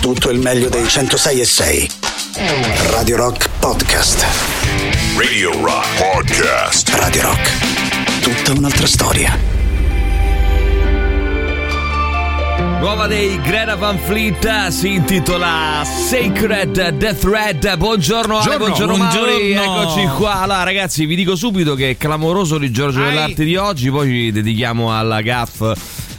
tutto il meglio dei 106 e 6. Radio Rock Podcast. Radio Rock Podcast. Radio Rock. Tutta un'altra storia. Nuova dei Greta Van Fleet si intitola Sacred Death Red. Buongiorno Ale, buongiorno, Buongiorno. Mauri, eccoci qua. Allora ragazzi vi dico subito che è clamoroso il Giorgio Ai. dell'Arte di oggi, poi ci dedichiamo alla gaff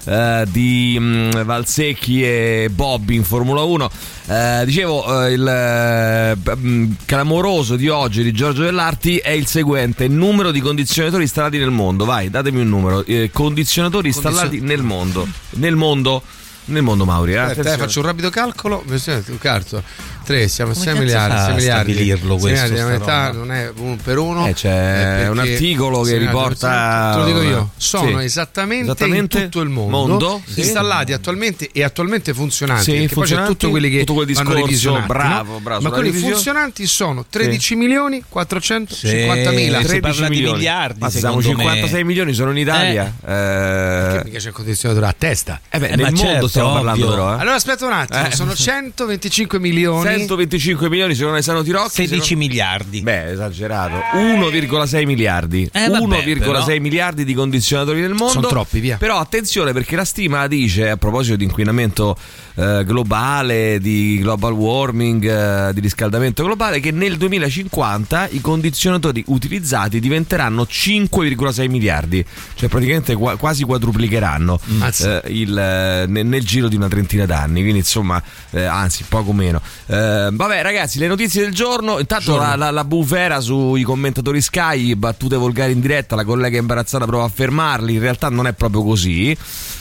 eh, di mm, Valsecchi e Bobby in Formula 1. Eh, dicevo, eh, il eh, b- mm, clamoroso di oggi di Giorgio dell'Arti è il seguente: numero di condizionatori installati nel mondo. Vai, datemi un numero. Eh, condizionatori installati nel mondo. Nel mondo. Nel mondo, Mauri. Eh? Aspetta, eh, faccio un rapido calcolo. Un carto. 3, siamo a Come 6 cazzo miliardi. fa 6 a miliardi. stabilirlo questo, miliardi, la metà non è uno per uno. Eh, c'è eh, perché un articolo che riporta- Te lo dico io. Sono Sì. esattamente, Esattamente in tutto il mondo, mondo, sì. installati attualmente e attualmente funzionanti. Sì, perché poi c'è funzionanti, tutto quelli che tutto quel discorso, bravo, bravo, Ma quelli revisione. funzionanti sono 13 milioni 450 mila. Si 13 parla di milioni. miliardi, Ma siamo secondo me. 56 milioni sono in Italia. Eh, Mica c'è il condizionatore a testa. eh beh, Eh, nel mondo stiamo parlando ovvio. però. Eh. Allora aspetta un attimo, Eh. sono 125 milioni. 125 milioni secondo i Sanotti Rocchi. 16 secondo- miliardi. Beh, esagerato. 1,6 miliardi. Eh, vabbè, 1,6 però. miliardi di condizionatori nel mondo. Sono troppi, via. Però attenzione perché la stima dice, a proposito di inquinamento eh, globale, di global warming, eh, di riscaldamento globale, che nel 2050 i condizionatori utilizzati diventeranno 5,6 miliardi. Cioè praticamente qua- quasi quadruplicheranno Mazza. eh, il, eh, nel, nel giro di una trentina d'anni. Quindi insomma, eh, anzi, poco meno. Vabbè, ragazzi, le notizie del giorno. Intanto la, la, la bufera sui commentatori Sky, battute volgari in diretta. La collega imbarazzata prova a fermarli. In realtà non è proprio così.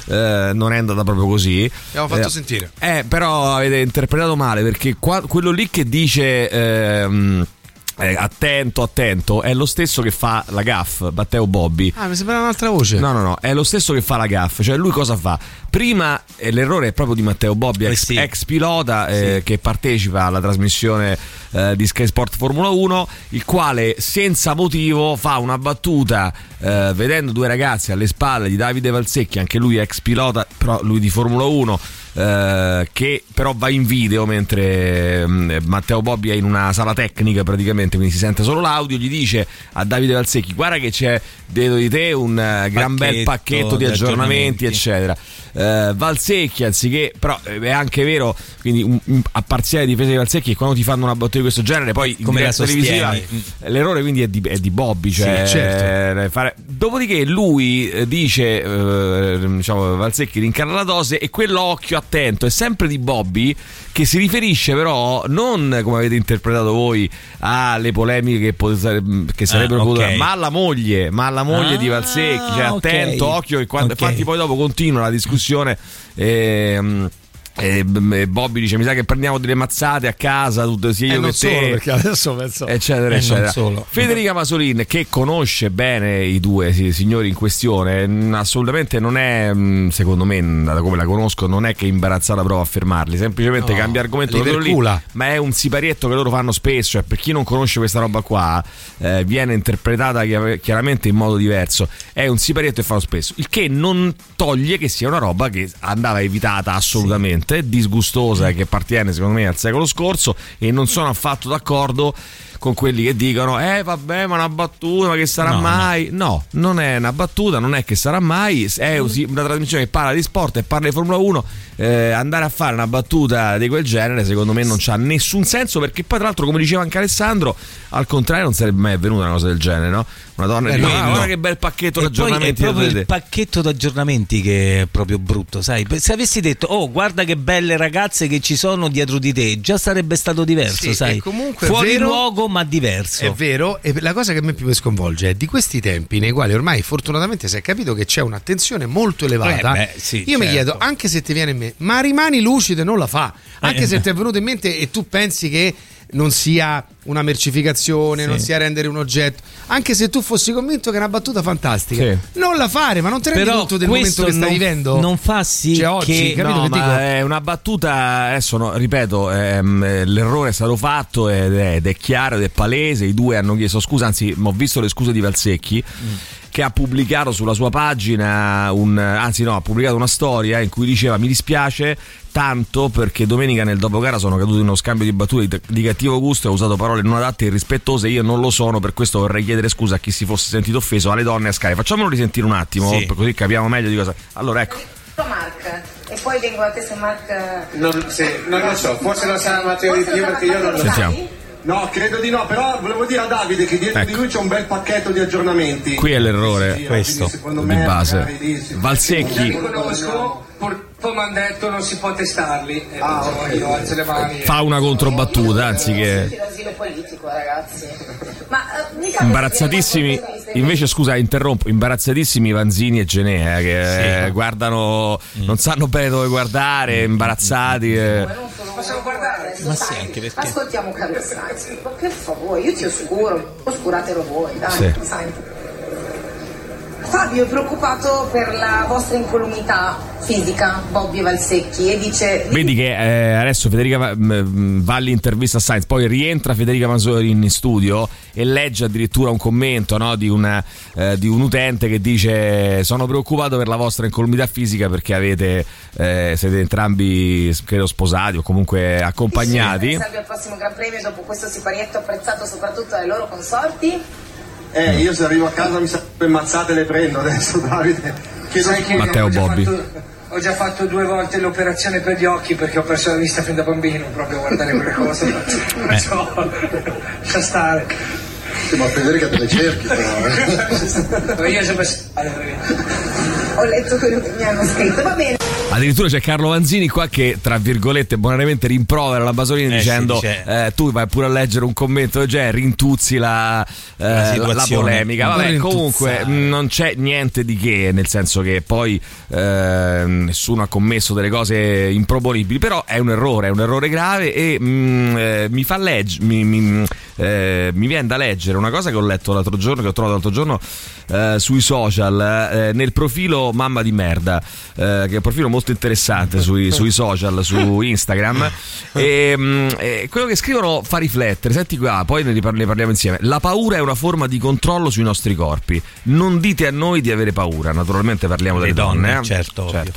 Eh, non è andata proprio così. Abbiamo fatto Eh, sentire. eh, però avete interpretato male perché qua- quello lì che dice. ehm, eh, attento, attento, è lo stesso che fa la gaff, Matteo Bobby. Ah, mi sembra un'altra voce. No, no, no, è lo stesso che fa la gaff. Cioè, lui cosa fa? Prima eh, l'errore è proprio di Matteo Bobbi, Eh ex, sì. ex pilota eh, che partecipa alla trasmissione eh, di Sky Sport Formula 1, il quale senza motivo fa una battuta eh, vedendo due ragazzi alle spalle di Davide Valsecchi, anche lui ex pilota, però lui di Formula 1. eh, che però va in video mentre mm, Matteo Bobbi è in una sala tecnica praticamente quindi si sente solo l'audio gli dice a Davide Valsecchi guarda che c'è dietro di te un eh, gran bel Pacchetto di aggiornamenti, aggiornamenti. eccetera. Eh, Valsecchi, anziché, però eh, è anche vero, quindi un- un- a parziale difesa di Valsecchi, quando ti fanno una battuta di questo genere, poi Come la televisiva, eh, l'errore quindi è di, è di Bobby. Cioè, Sì, certo. eh, fare- Dopodiché lui eh, dice, eh, diciamo, Valsecchi rincarna la dose e quell'occhio attento è sempre di Bobby che si riferisce però non come avete interpretato voi alle polemiche che, pote- che sarebbero Ah, potute, ok. ma alla moglie, ma alla moglie Ah, di Valsecchi, cioè ok. attento, occhio che quando, Ok. infatti poi dopo continua la discussione ehm, e, e Bobby dice mi sa che prendiamo delle mazzate a casa tutte, sia E io Eh, non che solo, te perché adesso penso... eccetera E non eccetera. solo. Federica Masolin che conosce bene i due sì, signori in questione mh, assolutamente non è mh, secondo me da come la conosco non è che imbarazzata prova a fermarli semplicemente No, cambia argomento lì, ma è un siparietto che loro fanno spesso cioè per chi non conosce questa roba qua eh, viene interpretata chiar- chiaramente in modo diverso. È un siparietto che fanno spesso il che non toglie che sia una roba che andava evitata assolutamente disgustosa che appartiene secondo me al secolo scorso e non sono affatto d'accordo con quelli che dicono eh vabbè ma una battuta ma che sarà No, mai no. non è una battuta non è che sarà mai è usi- una trasmissione che parla di sport e parla di Formula 1 eh, andare a fare una battuta di quel genere secondo me non c'ha nessun senso perché poi tra l'altro come diceva anche Alessandro al contrario non sarebbe mai avvenuta una cosa del genere no? una donna Eh, che dice no, ah, no. guarda che bel pacchetto di poi è aggiornamenti proprio il pacchetto d'aggiornamenti che è proprio brutto, sai? Se avessi detto, oh, guarda che belle ragazze che ci sono dietro di te, già sarebbe stato diverso, Sì, sai? comunque Fuori vero- luogo, ma diverso. È vero, e la cosa che a me più mi sconvolge è di questi tempi nei quali ormai fortunatamente si è capito che c'è un'attenzione molto elevata. Eh, beh, sì, io mi certo. chiedo, anche se ti viene in mente, ma rimani lucido e non la fa. Anche Eh. se ti è venuto in mente e tu pensi che non sia una mercificazione, Sì. non sia rendere un oggetto, anche se tu fossi convinto che è una battuta fantastica, Sì. non la fare, ma non ti rendi Però conto del momento che stai non, vivendo? non fa sì Cioè, oggi, che capito no, che è una battuta, adesso no, ripeto, ehm, eh, l'errore è stato fatto ed è, ed è chiaro ed è palese, i due hanno chiesto scusa, anzi ho visto le scuse di Valsecchi. Mm. Che ha pubblicato sulla sua pagina un, anzi no, ha pubblicato una storia in cui diceva mi dispiace tanto perché domenica nel dopogara sono caduto in uno scambio di battute di, cattivo gusto e ho usato parole non adatte e irrispettose io non lo sono per questo vorrei chiedere scusa a chi si fosse sentito offeso alle donne a Sky facciamolo risentire un attimo Sì. così capiamo meglio di cosa allora ecco Mark e poi vengo a te se Mark Non, sì, non lo so, forse lo sarà Matteo di più perché io non lo so. Sentiamo. No, credo di no, però volevo dire a Davide che dietro Ecco. di lui c'è un bel pacchetto di aggiornamenti. qui è l'errore Sì, questo, di base Valsecchi mi hanno detto non si può testarli. E Ah, perciò ok. io alzo le mani. fa una controbattuta anziché l'asilo politico ragazzi ma eh, imbarazzatissimi invece scusa interrompo imbarazzatissimi Vanzini e Genè eh, che eh, guardano non sanno bene dove guardare imbarazzati eh. possiamo guardare Ma sì, anche perché- ascoltiamo Carlo Sainz ma per favore io ti oscuro oscuratelo voi dai Sì. Sainz. Fabio è preoccupato per la vostra incolumità fisica Bobby Valsecchi e dice Vedi che eh, adesso Federica Va- m- Valli intervista a Sainz, poi rientra Federica Masori in studio e legge addirittura un commento no, di, una, eh, di un utente che dice sono preoccupato per la vostra incolumità fisica perché avete, eh, siete entrambi credo sposati o comunque accompagnati. Salve al prossimo Gran Premio dopo questo siparietto apprezzato soprattutto dai loro consorti Eh, io se arrivo a casa mi sa che mazzate le prendo adesso, Davide. Chiedo Sai che Matteo ho già Bobby. fatto- ho già fatto due volte l'operazione per gli occhi perché ho perso la vista fin da bambino proprio a guardare quelle cose. Perciò lascia stare. Ma Federica te le cerchi però. Io sono ragazzi. Ho letto quello che mi hanno scritto va bene Addirittura c'è Carlo Vanzini qua che, tra virgolette, buonariamente rimprovera la Basolini Eh, dicendo: sì, dice- eh, Tu vai pure a leggere un commento genere, rintuzzi la, eh, La la polemica. Vabbè, comunque mh, non c'è niente di che, nel senso che poi eh, nessuno ha commesso delle cose improponibili. Però è un errore, è un errore grave e mh, eh, mi fa leggere. Mi, mi, eh, mi viene da leggere una cosa che ho letto l'altro giorno, che ho trovato l'altro giorno eh, sui social, eh, nel profilo Mamma di Merda, eh, che è un profilo molto interessante sui, sui social, su Instagram. E, mh, e quello che scrivono fa riflettere. Senti qua, poi ne ripar- ne parliamo insieme. La paura è una forma di controllo sui nostri corpi. Non dite a noi di avere paura. Naturalmente parliamo Le delle donne. donne, eh. certo, ovvio.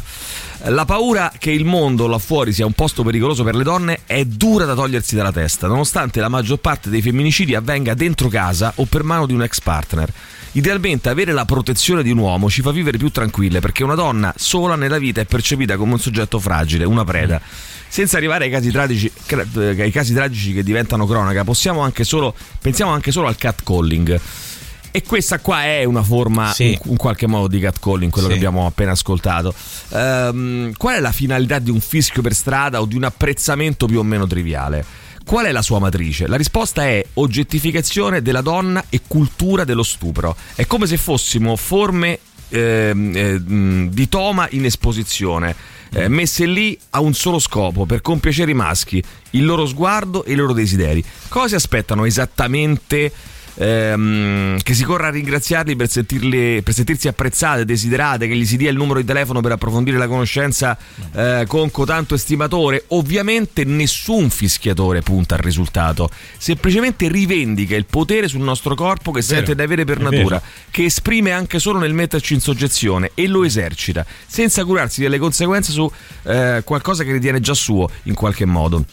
La paura che il mondo là fuori sia un posto pericoloso per le donne è dura da togliersi dalla testa, nonostante la maggior parte dei femminicidi avvenga dentro casa o per mano di un ex partner. Idealmente avere la protezione di un uomo ci fa vivere più tranquille perché una donna sola nella vita è percepita come un soggetto fragile, una preda. Senza arrivare ai casi tragici, eh, ai casi tragici che diventano cronaca, anche solo, pensiamo anche solo al catcalling. E questa qua è una forma Sì. in, in qualche modo di catcalling, quello Sì. che abbiamo appena ascoltato. Ehm, qual è la finalità di un fischio per strada o di un apprezzamento più o meno triviale? Qual è la sua matrice? La risposta è oggettificazione della donna e cultura dello stupro. È come se fossimo forme eh, mh, di toma in esposizione, eh, messe lì a un solo scopo, per compiacere i maschi, il loro sguardo e i loro desideri. Cosa si aspettano esattamente? Ehm, che si corra a ringraziarli per, sentirli, per sentirsi apprezzate, desiderate, che gli si dia il numero di telefono per approfondire la conoscenza eh, con cotanto estimatore. Ovviamente nessun fischiatore punta al risultato, semplicemente rivendica il potere sul nostro corpo che sente di avere per natura, vero. che esprime anche solo nel metterci in soggezione e lo esercita, senza curarsi delle conseguenze su eh, qualcosa che ritiene già suo in qualche modo.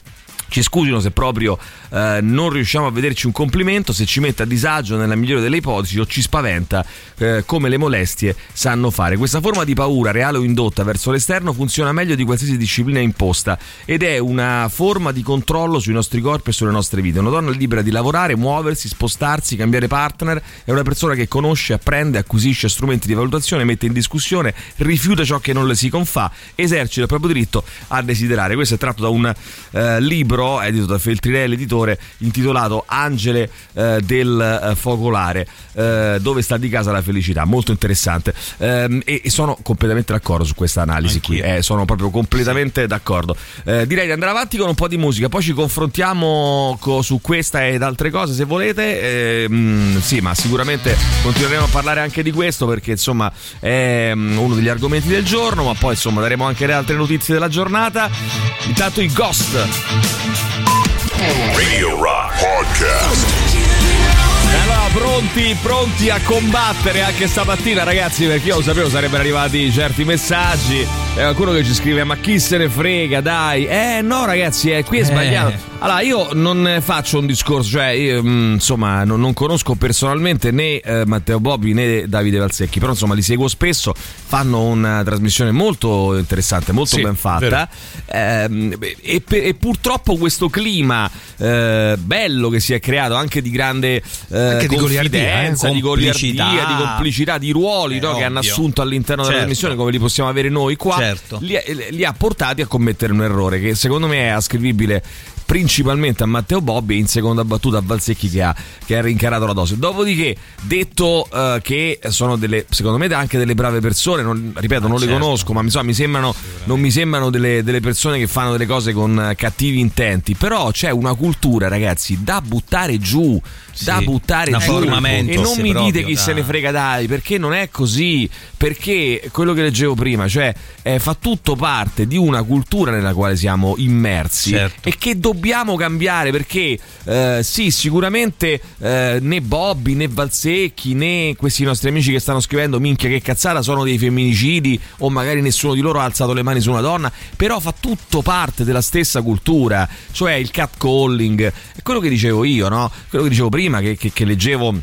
Ci scusino se proprio eh, non riusciamo a vederci un complimento, se ci mette a disagio nella migliore delle ipotesi o ci spaventa eh, come le molestie sanno fare. Questa forma di paura, reale o indotta verso l'esterno, funziona meglio di qualsiasi disciplina imposta ed è una forma di controllo sui nostri corpi e sulle nostre vite. Una donna libera di lavorare, muoversi, spostarsi, cambiare partner, è una persona che conosce, apprende, acquisisce strumenti di valutazione, mette in discussione, rifiuta ciò che non le si confà, esercita il proprio diritto a desiderare. Questo è tratto da un eh, libro edito da Feltrinelli editore intitolato Angele eh, del eh, Focolare eh, dove sta di casa la felicità. Molto interessante. Ehm, e, e sono completamente d'accordo su questa analisi qui. Anch'io. eh, sono proprio completamente d'accordo. Eh, direi di andare avanti con un po' di musica poi ci confrontiamo co- su questa ed altre cose se volete. Ehm, sì ma sicuramente continueremo a parlare anche di questo perché insomma è mm, uno degli argomenti del giorno ma poi insomma daremo anche le altre notizie della giornata. Intanto i Ghost Radio Rock Podcast. Allora, pronti, pronti a combattere anche stamattina, ragazzi, perché io lo sapevo sarebbero arrivati certi messaggi. E qualcuno che ci scrive: Ma chi se ne frega, dai. Eh, no, ragazzi, eh, qui è Eh. sbagliato. Allora, io non faccio un discorso, cioè, io, mh, insomma, non, non conosco personalmente né eh, Matteo Bobbi né Davide Valsecchi, però insomma li seguo spesso. Fanno una trasmissione molto interessante, molto Sì, ben fatta. Ehm, e, e purtroppo questo clima eh, bello che si è creato anche di grande eh, Anche confidenza, eh, di complicità. goliardia, di complicità, di ruoli Eh, no, che hanno assunto all'interno della Certo. trasmissione come li possiamo avere noi qua, Certo. li, li ha portati a commettere un errore che secondo me è ascrivibile principalmente a Matteo Bobbi e in seconda battuta a Valsecchi che ha, che ha rincarato la dose. Dopodiché, detto eh, che sono delle, secondo me anche delle brave persone, non- ripeto, non le certo. conosco, ma insomma, mi sembrano, non mi sembrano delle, delle persone che fanno delle cose con cattivi intenti, però c'è una cultura, ragazzi, da buttare giù. Da buttare una giù. e non mi dite proprio, chi da- se ne frega dai perché non è così. Perché quello che leggevo prima cioè eh, fa tutto parte di una cultura nella quale siamo immersi Certo. e che dobbiamo cambiare perché eh, sì sicuramente eh, né Bobby né Valsecchi né questi nostri amici che stanno scrivendo minchia che cazzata sono dei femminicidi o magari nessuno di loro ha alzato le mani su una donna però fa tutto parte della stessa cultura cioè il catcalling. È quello che dicevo io no? quello che dicevo prima che, che- che leggevo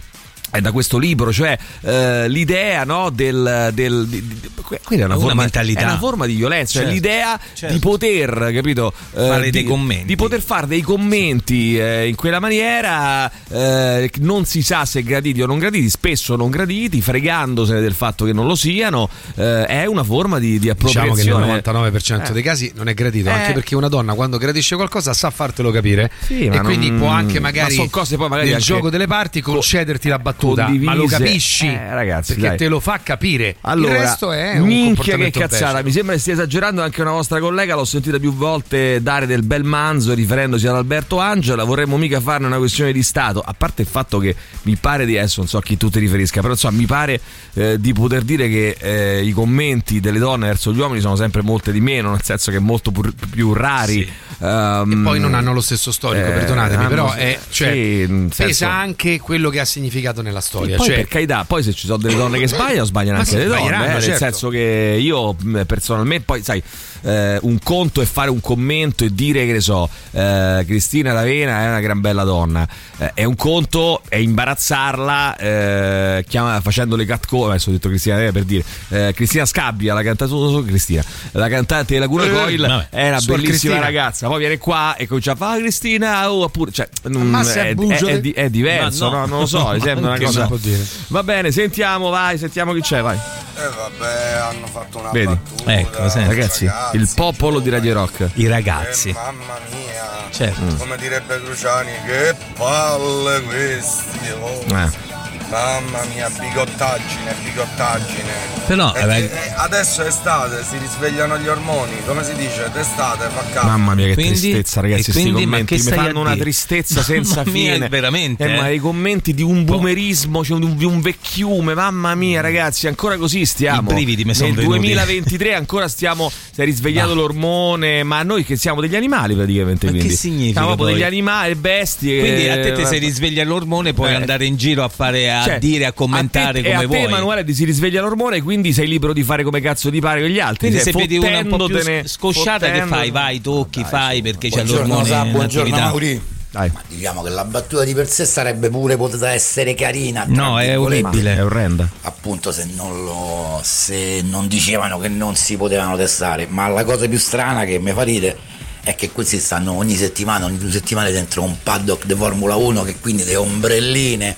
è da questo libro, cioè eh, l'idea no, del, del di, di- que- quella è una, Una forma, mentalità. è una forma di violenza, cioè Certo, l'idea certo. di poter, capito, eh, Fare di, dei commenti. di poter fare dei commenti eh, in quella maniera, eh, non si sa se graditi o non graditi, spesso non graditi, fregandosene del fatto che non lo siano, eh, è una forma di, di Diciamo che appropriazione. nel 99% Eh. dei casi non è gradito, Eh. anche perché una donna quando gradisce qualcosa sa fartelo capire Sì, e ma quindi non- può anche ma magari son cose poi magari nel gioco delle parti concederti la battuta, ma lo condivise. capisci Eh, ragazzi, perché dai. te lo fa capire. Allora, Il resto è un minchia che comportamento cazzata, becero. mi sembra che stia esagerando anche una vostra collega, l'ho sentita più volte dare del bel manzo riferendosi ad Alberto Angela, vorremmo mica farne una questione di Stato, a parte il fatto che mi pare di adesso non so a chi tu ti riferisca, però insomma mi pare eh, di poter dire che eh, i commenti delle donne verso gli uomini sono sempre molte di meno, nel senso che molto pur- più rari. Sì. Ehm, E poi non hanno lo stesso storico, eh, perdonatemi, però è, cioè, sì, pesa senso- anche quello che ha significato nella E storia. poi cioè, per carità, poi se ci sono delle donne che sbagliano, sbagliano anche le donne. eh, Nel certo. senso che io personalmente, poi sai, eh, un conto è fare un commento e dire che ne so, eh, Cristina Ravena è una gran bella donna. Eh, è un conto è imbarazzarla eh, chiama- facendo le catcall. Adesso ho detto Cristina Ravena per dire eh, Cristina Scabbia, la cantante Cristina, la cantante della Cura Eh, Coil è una bellissima Cristina. ragazza. Poi viene qua e comincia a fare "Ah, Cristina, oh, oppure cioè, non- se è, è è- è di- diverso, no. no, non lo so, sembra una Che cosa si può dire? Va bene, sentiamo, vai, sentiamo chi c'è, vai. Eh vabbè, hanno fatto una Vedi? battuta. Ecco, senti. Ragazzi, il popolo di Radio Rock. I ragazzi. Eh, mamma mia. Certo. Come direbbe Cruciani, che palle questi. oh. Eh. Mamma mia, bigottaggine, bigottaggine. Però, E- eh, e- adesso è estate, si risvegliano gli ormoni, come si dice? D'estate fa caldo. Mamma mia, che Quindi- tristezza, ragazzi. Questi ma commenti che mi fanno una tristezza senza Mamma mia, fine. veramente, Eh, ma eh. i commenti di un boomerismo, cioè di un, di un vecchiume. Mamma mia, ragazzi, ancora così stiamo. I brividi mi son Nel venuti. 2023 ancora stiamo. Si è risvegliato Ma- l'ormone, ma noi che siamo degli animali praticamente. Ma che quindi. significa Siamo proprio poi? degli animali, bestie. Quindi a eh, te ti si risveglia l'ormone, puoi Eh. andare in giro a fare, a Cioè, dire, a commentare a te, come e a vuoi. te Emanuele ti si risveglia l'ormone quindi sei libero di fare come cazzo ti pare con gli altri Quindi se vedi una un po' più scosciata che fai? Vai, tocchi, Dai, fai perché c'è l'ormone Sa, buongiorno. Mauri. Dai. Ma diciamo che la battuta di per sé sarebbe pure potuta essere carina. No, è orribile. è orrenda Appunto se non, lo, se non dicevano che non si potevano testare. Ma la cosa più strana che mi fa ridere è che questi stanno ogni settimana, ogni due settimane dentro un paddock di Formula 1 che quindi le ombrelline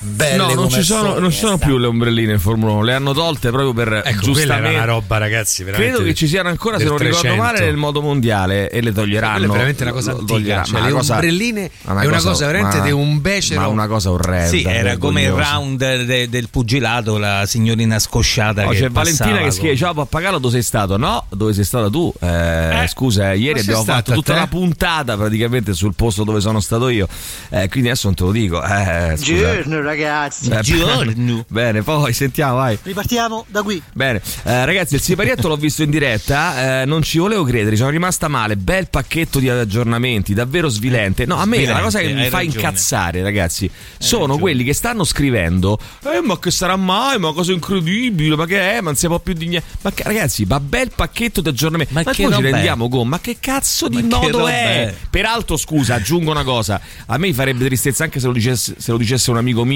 belle No, non ci, sono, non ci sono più le ombrelline in Formula 1, le hanno tolte proprio per Ecco, quella era giustamente. una roba, ragazzi, veramente. Credo che ci siano ancora, se non ricordo 300. male, nel modo mondiale e le toglieranno. Quella è veramente una cosa antica, cioè, le una cosa- ombrelline ma è una cosa veramente ma- di un becero. Ma una cosa orrenda. Sì, era come il round de- del pugilato, la signorina scosciata che c'è Valentina che scrive: Ciao pappagallo, dove sei stato? No, dove sei stata tu? Eh, scusa, eh, ieri abbiamo fatto tutta la puntata praticamente sul posto dove sono stato io. Eh, quindi adesso non te lo dico. Eh, scusa. Buongiorno ragazzi. Eh, Giorno. Bene, poi sentiamo, vai. Ripartiamo da qui. Bene, Eh, ragazzi, il siparietto l'ho visto in diretta, eh, non ci volevo credere, sono rimasta male. Bel pacchetto di aggiornamenti, davvero svilente. No, a me la cosa che mi hai fa ragione. incazzare, ragazzi, sono quelli che stanno scrivendo: Eh, ma che sarà mai? Ma cosa incredibile, ma che è? Ma non si può più di niente. Ma che- ragazzi, ma bel pacchetto di aggiornamenti. Ma, Ma che poi ci rendiamo conto, ma che cazzo di Ma nodo è? è? Peraltro, scusa, aggiungo una cosa: a me farebbe tristezza anche se lo dicesse, se lo dicesse un amico mio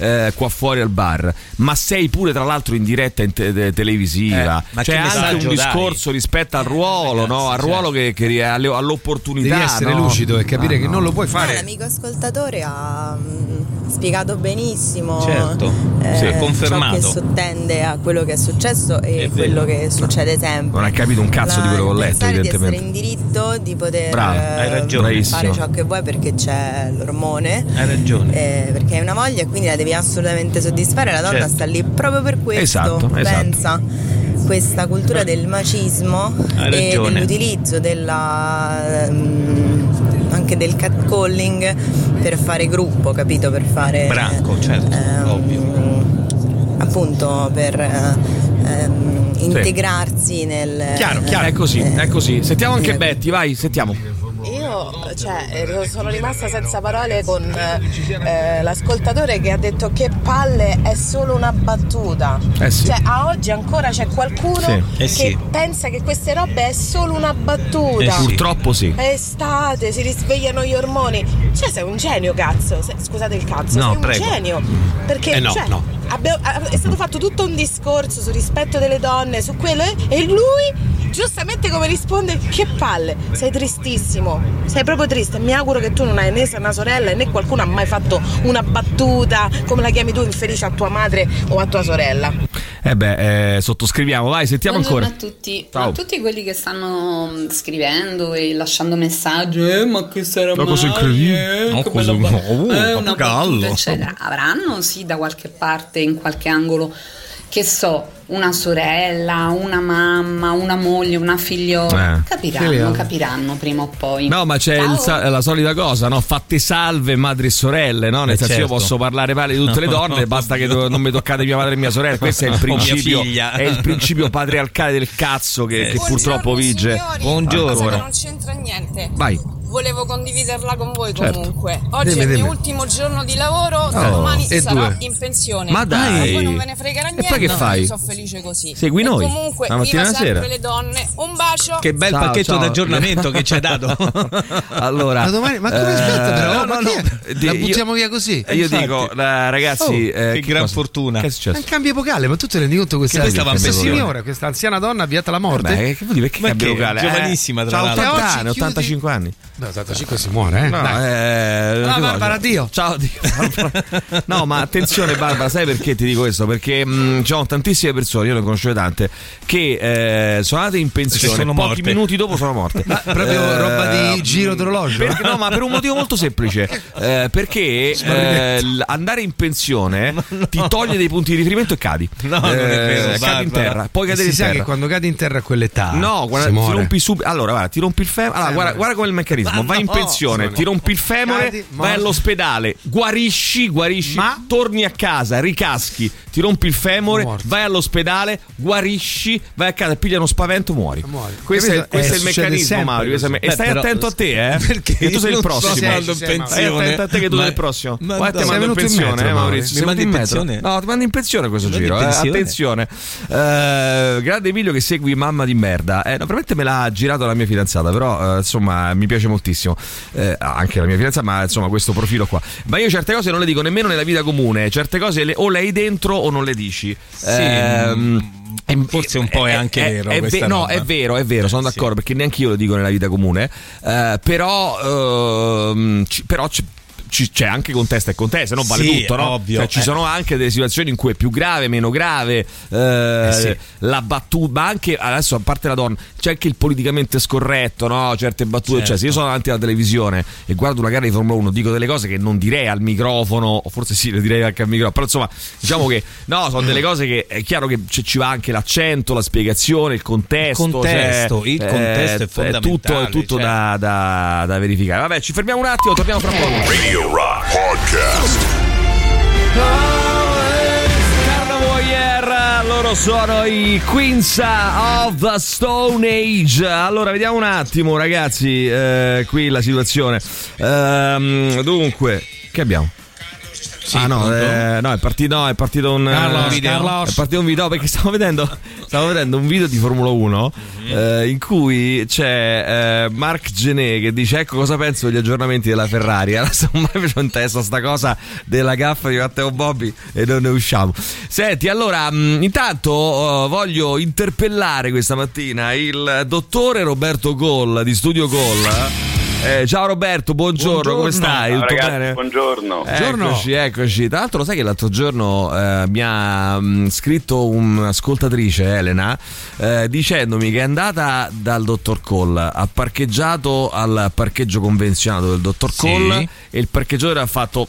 eh, qua fuori al bar. Ma sei pure, tra l'altro, in diretta in te- te- televisiva. Eh, ma C'è che anche un dai? discorso rispetto al ruolo, no? Al ruolo che, che alle- all'opportunità. Devi essere no? lucido e capire Ah, che no. non lo puoi fare. l'amico ascoltatore ha mm, spiegato benissimo Certo, eh, sì, ciò confermato. che sottende a quello che è successo e È quello che succede sempre. Non hai capito un cazzo La- di quello che ho letto, pensare di essere evidentemente. in diritto di poter Bravo, eh, hai ragione. Bravissimo. fare ciò che vuoi perché c'è l'ormone. Hai ragione. eh, perché una moglie e quindi la devi assolutamente soddisfare. La donna Certo. sta lì proprio per questo. Esatto, esatto. Pensa questa cultura del macismo e dell'utilizzo della ehm, anche del catcalling per fare gruppo, capito? Per fare Branco, certo, ehm, ovvio. appunto per ehm, integrarsi nel Chiaro, chiaro. È così, è così. Sentiamo anche Eh. Betty, vai, sentiamo. Io cioè, eh, sono rimasta senza parole con eh, l'ascoltatore che ha detto che palle è solo una battuta. Eh sì. Cioè, a oggi ancora c'è qualcuno Sì. che Eh sì. pensa che queste robe è solo una battuta. Eh sì. Purtroppo sì. È estate, si risvegliano gli ormoni. Cioè, sei un genio, cazzo. Se- scusate il cazzo, No, sei un prego. genio. Perché Eh no, cioè, no. Abbiamo- è stato fatto tutto un discorso sul rispetto delle donne, su quello, eh, e lui giustamente come risponde che palle, sei tristissimo, sei proprio triste, mi auguro che tu non hai né una sorella né qualcuno ha mai fatto una battuta, come la chiami tu, infelice a tua madre o a tua sorella. Eh beh, eh, sottoscriviamo, vai, sentiamo Buongiorno ancora. a tutti, Ciao. a tutti quelli che stanno mh, scrivendo e lasciando messaggi, eh, ma che sarà Ma cosa incredibile. Eh, che cosa- bella ba- oh, eh, una battuta, eccetera. Avranno sì da qualche parte, in qualche angolo, che so, una sorella, una mamma, una moglie, una figliola. Eh. Capiranno, Sì, eh. capiranno prima o poi. No, ma c'è il la solita cosa, no? Fatte salve madri e sorelle, no? Nel Eh, senso io certo. posso parlare male di tutte le donne, basta che non mi toccate mia madre e mia sorella. Questo è il principio, è il principio patriarcale del cazzo che, Eh, che purtroppo vige. Buongiorno. Ancora. non c'entra niente. Vai. Volevo condividerla con voi Certo. comunque. Oggi Dimmi, è il mio dimmi. ultimo giorno di lavoro, Oh, domani e sarò due. in pensione. Ma dai. A voi non ve ne fregherà E niente. poi che fai? Io sono felice così. Segui E noi, Comunque, la mattina viva e la sera. sempre le donne. Un bacio. Che bel Ciao, pacchetto ciao. d'aggiornamento che ci hai dato. allora, Ma domani- ma come aspetta, però? no, Ma no, no, La io- buttiamo via così? Io Infatti. dico, eh, ragazzi, Oh, eh, che gran cosa? fortuna. Che è È successo? un cambio epocale, ma tu ti rendi conto questa, Che questa signora, questa anziana donna avviata alla morte? Beh, che vuol dire? Perché Ma cambio che? vocale? Giovanissima, tra l'altro. 80 Oggi anni, chiudi- 85 anni. No, 85 si muore, eh? No, eh, che Barbara, addio. Ciao, Dio. No, ma attenzione, Barbara, sai perché ti dico questo? Perché mh, ci sono tantissime persone, io ne conoscevo tante, che eh, sono andate in pensione, Sono pochi morte. minuti dopo sono morte. Ma proprio Eh, roba di giro d'orologio? perché- no, ma per un motivo molto semplice. Eh, perché eh, andare in pensione ti toglie dei punti di riferimento e cadi. No, non è vero, cadi in terra. Puoi E cadere si in sa terra. che quando cadi in terra a quell'età No, guarda, si ti rompi subito. Allora, guarda, ti rompi il femore. Allora, Eh, guarda, guarda come è il meccanismo. Ma Vai in pensione, ti rompi il femore, vai all'ospedale, guarisci, guarisci, Ma- torni a casa, ricaschi, ti rompi il femore, Morto. vai all'ospedale, guarisci, vai a casa, piglia uno spavento, muori. Muori. Questo, è, questo Eh, è il meccanismo, sempre Mario. così. E stai Beh, però- attento a te, eh? Perché che tu sei il prossimo. in Sì, sì, ma- Stai pensione. attento a te che tu sei il prossimo. ma Guarda, ti no. mando in Sei venuto in pensione, metro, eh, Mauri. Maurizio. Mi Sei mandi in pensione? No, ti mando in pensione questo giro. eh, pensione? attenzione. Eh, grande Emilio che segui mamma di merda. Eh, veramente me l'ha girato la mia fidanzata, però eh, insomma mi piace moltissimo. Eh, anche la mia fidanzata, ma insomma questo profilo qua. Ma io certe cose non le dico nemmeno nella vita comune, certe cose le- o le hai dentro o non le dici. Ehm, mm, forse un po' è anche vero è questa no, roba. è vero, è vero, sono d'accordo perché neanche io lo dico nella vita comune. eh, però, ehm, ci- però ci- ci- c'è anche contesta e contesta, non vale Sì, tutto, no? ovvio. Cioè, ci Eh. sono anche delle situazioni in cui è più grave, meno grave, eh, sì. la battuta, ma anche adesso a parte la donna, c'è anche il politicamente scorretto, no? Certe battute, cioè se io sono davanti alla televisione e guardo una gara di Formula 1, dico delle cose che non direi al microfono, o forse sì, le direi anche al microfono, però insomma, diciamo che no, sono delle cose che è chiaro che ci ci va anche l'accento, la spiegazione, il contesto, Il contesto, cioè, il contesto è È tutto, è tutto fondamentale, da, da- da verificare. Vabbè, ci fermiamo un attimo, torniamo fra poco. Radio Rock Podcast. Carlo Boyer, loro sono i Queens of the Stone Age. Allora, vediamo un attimo, ragazzi, eh, qui la situazione. Ehm, dunque, che abbiamo? Ah no, eh, no, è partito, no, è partito un Carlos, eh, video. Carlos. È partito un video perché stavo vedendo, stavo vedendo un video di Formula 1 eh, in cui c'è eh, Mark Gené che dice ecco cosa penso degli aggiornamenti della Ferrari. Allora sto mai facendo in testa sta cosa della gaffa di Matteo Bobby e non ne usciamo. Senti, allora, mh, intanto eh, voglio interpellare questa mattina il dottore Roberto Goll di Studio Goll. Eh, ciao Roberto, buongiorno, come stai? Ciao, Tutto ragazzi, bene? buongiorno. Eccoci, eccoci. Tra l'altro, lo sai che l'altro giorno eh, mi ha mh, scritto un'ascoltatrice, Elena, eh, dicendomi che è andata dal dottor Cole, ha parcheggiato al parcheggio convenzionato del dottor Sì. Cole e il parcheggiatore ha fatto.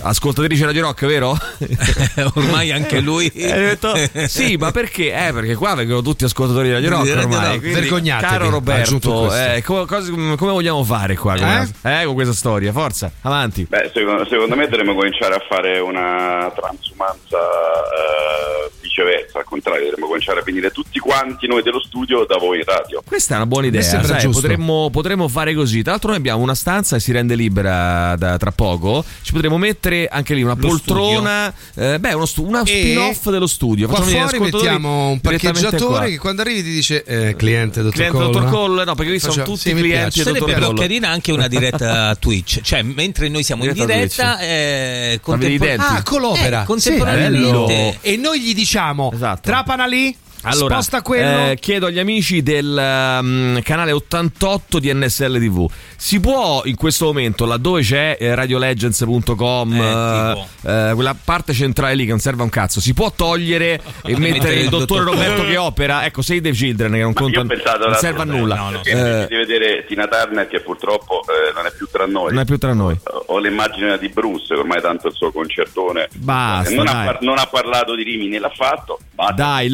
Ascoltatrice Radio Rock, vero? Ormai anche lui. E detto, sì, ma perché? Eh, perché qua vengono tutti ascoltatori di Radio Rock ormai. Quindi, Vergognatevi, Caro Roberto, eh, come, cosa- come vogliamo fare qua? con- eh, con questa storia? Forza, avanti. Beh, secondo, secondo me dovremmo cominciare a fare una transumanza eh, viceversa, al contrario, dovremmo cominciare a venire tutti quanti noi dello studio da voi in radio. Questa è una buona idea, sai, potremmo, potremmo fare così. Tra l'altro noi abbiamo una stanza che si rende libera da- tra poco. Ci potremmo mettere anche lì una Lo poltrona, eh, beh, uno stu- una spin-off dello studio. Qua Facciamo fuori mettiamo un parcheggiatore qua. che quando arrivi ti dice eh, cliente dottor Cliente Cole. dottor Cole, no, perché qui sono tutti sì, clienti Sarebbe dottor però Cole. carina anche una diretta Twitch, cioè mentre noi siamo in Diretta diretta, Twitch. eh, denti? Ah, colopera. Eh, contemporaneamente. Sì, e noi gli diciamo Esatto. trapana lì, Allora, sposta quello. eh, chiedo agli amici del ehm, canale 88 di NSL TV. Si può in questo momento, laddove c'è eh, radiolegends.com, eh, eh, quella parte centrale lì che non serve a un cazzo, si può togliere e mettere il dottore Roberto che opera? Ecco, Save the Children che non conta, non serve a nulla. no, no, Eh, di vedere Tina Turner che purtroppo eh, non è più tra noi. non è più tra noi. Ho l'immagine di Bruce, che ormai tanto il suo concertone. Basta, Eh, non, ha non ha parlato di Rimini, l'ha fatto. basta. Dai,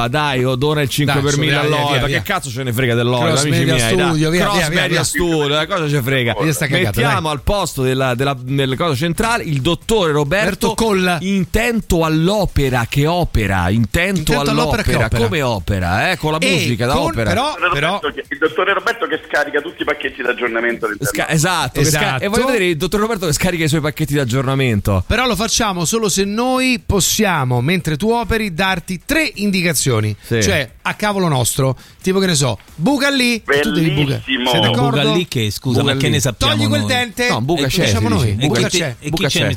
l'OIPA, dai, oh, dona il 5 Dai, per su, 1000 via, via, all'OIPA. via. Che cazzo ce ne frega dell'OIPA, Cross amici Media miei? dai. Studio, via, Cross via, via, Media via. Studio, cosa ci frega? Cagata, Mettiamo al posto della, della, della cosa centrale il dottore Roberto Roberto Colla. intento all'opera che opera, intento, Intento all'opera all'opera, che opera. come opera, eh, con la E musica da con- opera. però- Il dottore Roberto che- il dottore Roberto che scarica tutti i pacchetti d'aggiornamento all'interno. Sca- esatto, Esatto. sca- e voglio vedere il dottor Roberto che scarica i suoi pacchetti di aggiornamento. Però lo facciamo solo se noi possiamo, mentre tu operi, darti tre indicazioni. Sì. Cioè, a cavolo nostro, tipo che ne so, buca lì, tu devi. Bellissimo. Sei d'accordo? Buca lì che scusa, Buca ma che lì. ne sappiamo? Togli quel noi? dente. No, buca e c'è, diciamo noi. Buca Buca c'è.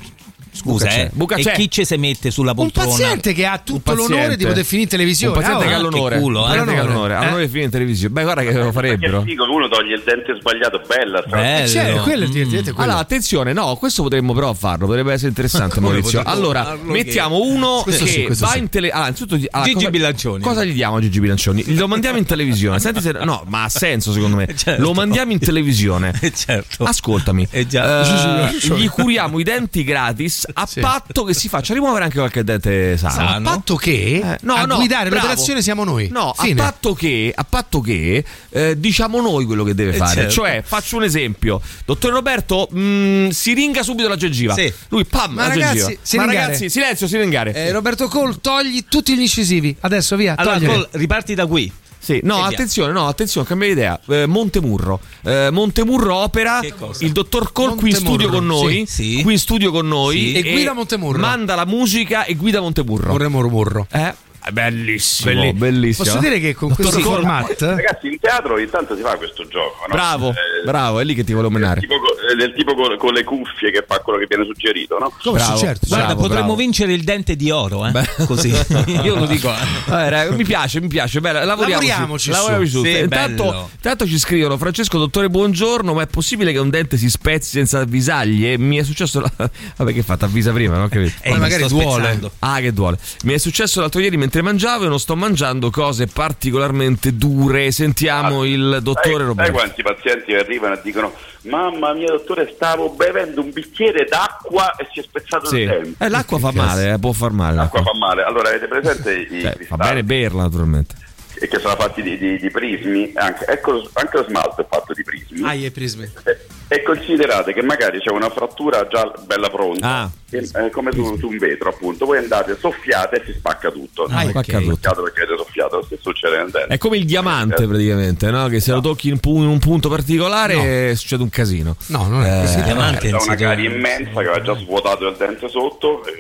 Scusa, Buca c'è. eh, Buca e chi ci si mette sulla Un poltrona? paziente che ha tutto Un l'onore di poter finire in televisione. Un paziente Ah, che ha l'onore, culo, un eh. paziente che ha l'onore, ha Eh? l'onore di finire in televisione. Beh, guarda che lo Che farebbero. figo che uno toglie il dente sbagliato, bella. Bello. Eh, c'è, quello è divertente, quello. Allora, attenzione, no, questo potremmo però farlo, potrebbe essere interessante, Maurizio. Allora, mettiamo uno Questo che sì, va sì. in tele. Allora, innanzitutto, allora, Gigi cosa, Bilancioni. Cosa gli diamo a Gigi Bilancioni? Lo mandiamo in televisione. Senti se. No, ma ha senso secondo me. Certo. Lo mandiamo in televisione. Eh, certo. Ascoltami, Eh, già. Eh, gli curiamo i denti gratis a Sì. patto che si faccia rimuovere anche qualche dente sano. A patto che Eh, no, a no, guidare bravo. l'operazione siamo noi. No, Fine. a patto che, a patto che eh, diciamo noi quello che deve Eh, fare. certo. Cioè, faccio un esempio. Dottor Roberto, mh, si ringa subito la gengiva. Sì. Lui, pam, Ma la ragazzi, gengiva. Ma ringare. ragazzi, silenzio, si ringare. Eh, Roberto Cole, togli tutti gli incisivi. Adesso via, Allora, toglieli. Col, riparti da qui. Sì, no, attenzione, no, attenzione, cambia idea. Eh, Montemurro. Eh, Montemurro opera. Il dottor Cole qui in studio con noi. sì, sì. Qui in studio con noi. Sì. E guida Montemurro. Manda la musica e guida Montemurro. Vorremmo rumorro. Eh? Bellissimo, Belli- bellissimo. Posso dire che con Dottor questi Cole- format Ragazzi, in teatro intanto si fa questo gioco. no? Bravo, Eh, bravo, è lì che ti volevo menare. Tipo, co- eh, del tipo con, con le cuffie che fa quello che viene suggerito, no? Come sì, Bravo. certo, Guarda, Bravo, potremmo bravo. vincere il dente di oro, eh? Così. Io lo dico. eh. Raga, mi piace, mi piace. Beh, lavoriamoci, Lavoriamoci su. lavoriamoci su. Sì, intanto, bello. intanto ci scrivono: Francesco, dottore, buongiorno. Ma è possibile che un dente si spezzi senza avvisaglie? Mi è successo. la- Vabbè, che fatta avvisa prima, no? Capito? Eh, Poi mi magari sto duole. spezzando. Ah, che duole. Mi è successo l'altro ieri mentre mangiavo e non sto mangiando cose particolarmente dure. Sentiamo il dottore sai, sai Roberto. quanti pazienti arrivano e dicono Mamma mia dottore stavo bevendo un bicchiere d'acqua e si è spezzato Sì. il dente Eh, l'acqua fa male, eh, può far male. L'acqua l'acqua. fa male Allora avete presente i Cioè, fa bene berla, naturalmente. e che sono fatti di, di- di prismi anche, ecco, anche lo smalto è fatto di prismi Ah, i prismi. e, E considerate che magari c'è una frattura già bella pronta, Ah. che, eh, come su, su un vetro appunto, voi andate, soffiate e si spacca tutto. Ah, spacca è tutto. perché avete soffiato, stesso succede nel. È come il diamante praticamente, no? Che se lo tocchi in, pu- in un punto particolare succede un casino. No, non è così. C'è una carie immensa che aveva già svuotato il dente sotto, e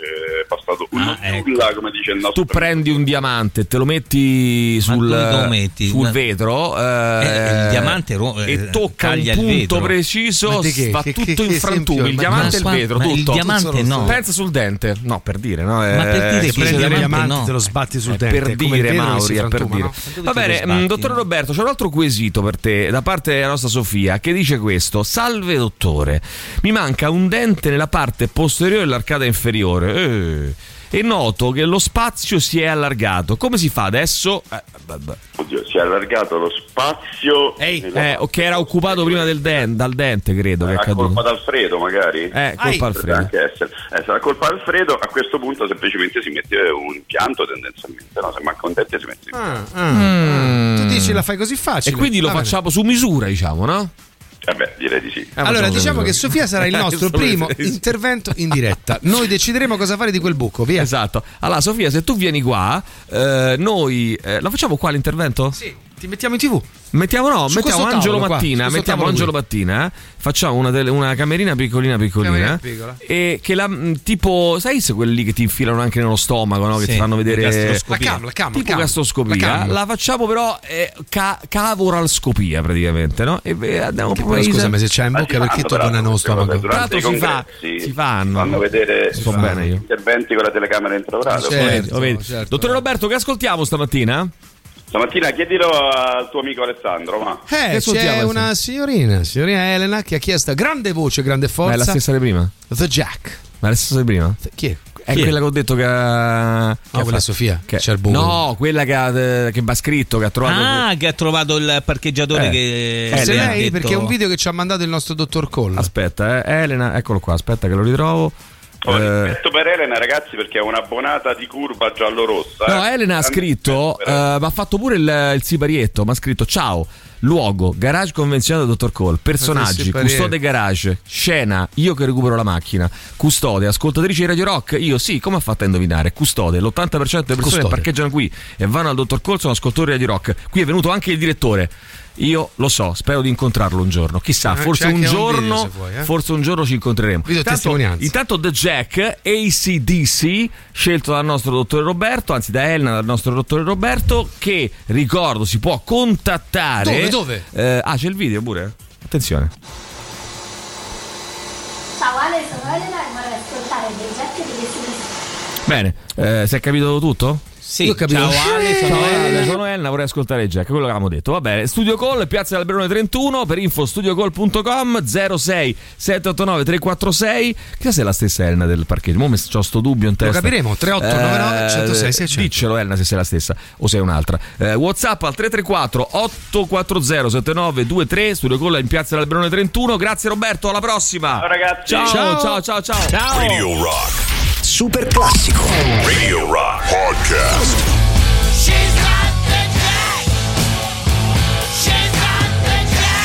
è passato un nulla, come dice il nostro Tu prendi un diamante, te lo metti sul, lo metti? sul vetro eh, Eh, il diamante ro- e eh, tocca un il punto preciso, Ma di che? va Che- tutto che- in frantumi. Il Ma- diamante e il vetro, ma il tutto. diamante no. Pensa sul dente, no, per dire, no? Ma per dire Eh, che prendi il diamante no. te lo sbatti sul È dente, Per è dire, Mauri, è per dire. Va bene, mm, dottore Roberto, c'è un altro quesito per te da parte della nostra Sofia che dice questo: Salve dottore, mi manca un dente nella parte posteriore dell'arcata inferiore. Eh, e noto che lo spazio si è allargato. Come si fa adesso? Eh. Oddio, si è allargato lo spazio. Eh, o che era occupato prima del den- dal dente, credo che è È accaduto. colpa d'Alfredo, magari? Eh, colpa Alfredo. anche essere. Eh, sarà colpa d'Alfredo. A questo punto, semplicemente si mette un impianto tendenzialmente. No? Se manca un dente, si mette Ah, ah. Mm. Tu dici la fai così E facile. quindi lo bene. facciamo su misura, diciamo, no? Eh beh, direi di sì. Allora, diciamo che Sofia sarà il nostro primo intervento in diretta. Noi decideremo cosa fare di quel buco, via. Esatto. Allora, Sofia, se tu vieni qua, eh, noi. eh, lo facciamo qua l'intervento? Sì, ti mettiamo in tv. Mettiamo no, Su mettiamo Angelo tavolo qua, Mattina, mettiamo Angelo qui. Mattina, eh. facciamo una, tele- una camerina piccolina piccolina Camerina e che la mm, tipo, sai se quelli lì che ti infilano anche nello stomaco, no? che Sì, ti fanno vedere gastroscopia. La cam, la cam, tipo la cam. gastroscopia, La la, cam. facciamo però eh, ca- cavoralscopia praticamente, no? E beh, andiamo proprio Poi in- scusami se c'hai in bocca perché tu non hai uno stomaco. Tra l'altro si fa, si fanno. Fanno vedere Sto bene io. interventi con la telecamera intraorale. Certo, certo. Dottore Roberto, che ascoltiamo stamattina? Stamattina chiedilo al tuo amico Alessandro, ma Eh, Che c'è una signorina, signorina Elena, che ha chiesto grande voce, grande Ma è la forza. stessa di prima? The Jack. Ma è la stessa di prima? Chi è? È Chi è? quella che ho detto che. che ha quella fatto- Sofia, Che, c'è il buco. No, quella che, ha, che mi ha scritto, che ha trovato. Ah, che ha trovato il parcheggiatore Eh. che le ha lei, detto- perché è un video che ci ha mandato il nostro dottor Cole. Aspetta, eh, Elena, eccolo qua, aspetta che lo ritrovo. Ho Eh, rispetto per Elena, ragazzi, perché è un'abbonata di curva giallo-rossa. no, eh. Elena ha scritto, eh, mi ha fatto pure il, il siparietto, mi ha scritto ciao, luogo, garage convenzionato Dottor Cole, personaggi, custode garage, scena, io che recupero la macchina, custode, ascoltatrici di Radio Rock, io sì, come ha fatto a indovinare? Custode, l'80% delle persone Custode. che parcheggiano qui e vanno al Dottor Cole sono ascoltatori di Radio Rock, qui è venuto anche il direttore. Io lo so, spero di incontrarlo un giorno. Chissà, Eh, forse un giorno, vuoi, eh. forse un giorno ci incontreremo. Intanto-. Intanto The Jack, ACDC, scelto dal nostro dottore Roberto, anzi da Elena, dal nostro dottore Roberto, che ricordo si può contattare. Dove, dove? Eh, ah, c'è il video pure? Attenzione. Ciao Ale, sono Elena e vorrei ascoltare dei jet delle sinistre. Bene, eh, si è capito tutto? Sì, Io ho capito. ciao Ale, sono Ciao. Ale, sono Elena, vorrei ascoltare Jack, quello che avevamo detto. Va bene, Studio Call, Piazza Alberone 31, per info studiocall.com 06 789 346. Chissà se è la stessa Elena del parcheggio. Mo' mi c'ho sto dubbio in Lo testa. capiremo, 3899 106 600. Diccelo Elena se sei la stessa o sei un'altra. Eh, WhatsApp al 334 840 7923, Studio Call in Piazza Alberone 31. Grazie Roberto, alla prossima. Ciao, ragazzi. Ciao, Ciao. ciao, ciao, ciao. ciao. Radio Rock. Super classico. Radio Rock Podcast.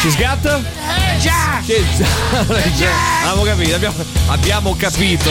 Ci sgatta? She's Abbiamo capito, abbiamo, abbiamo capito.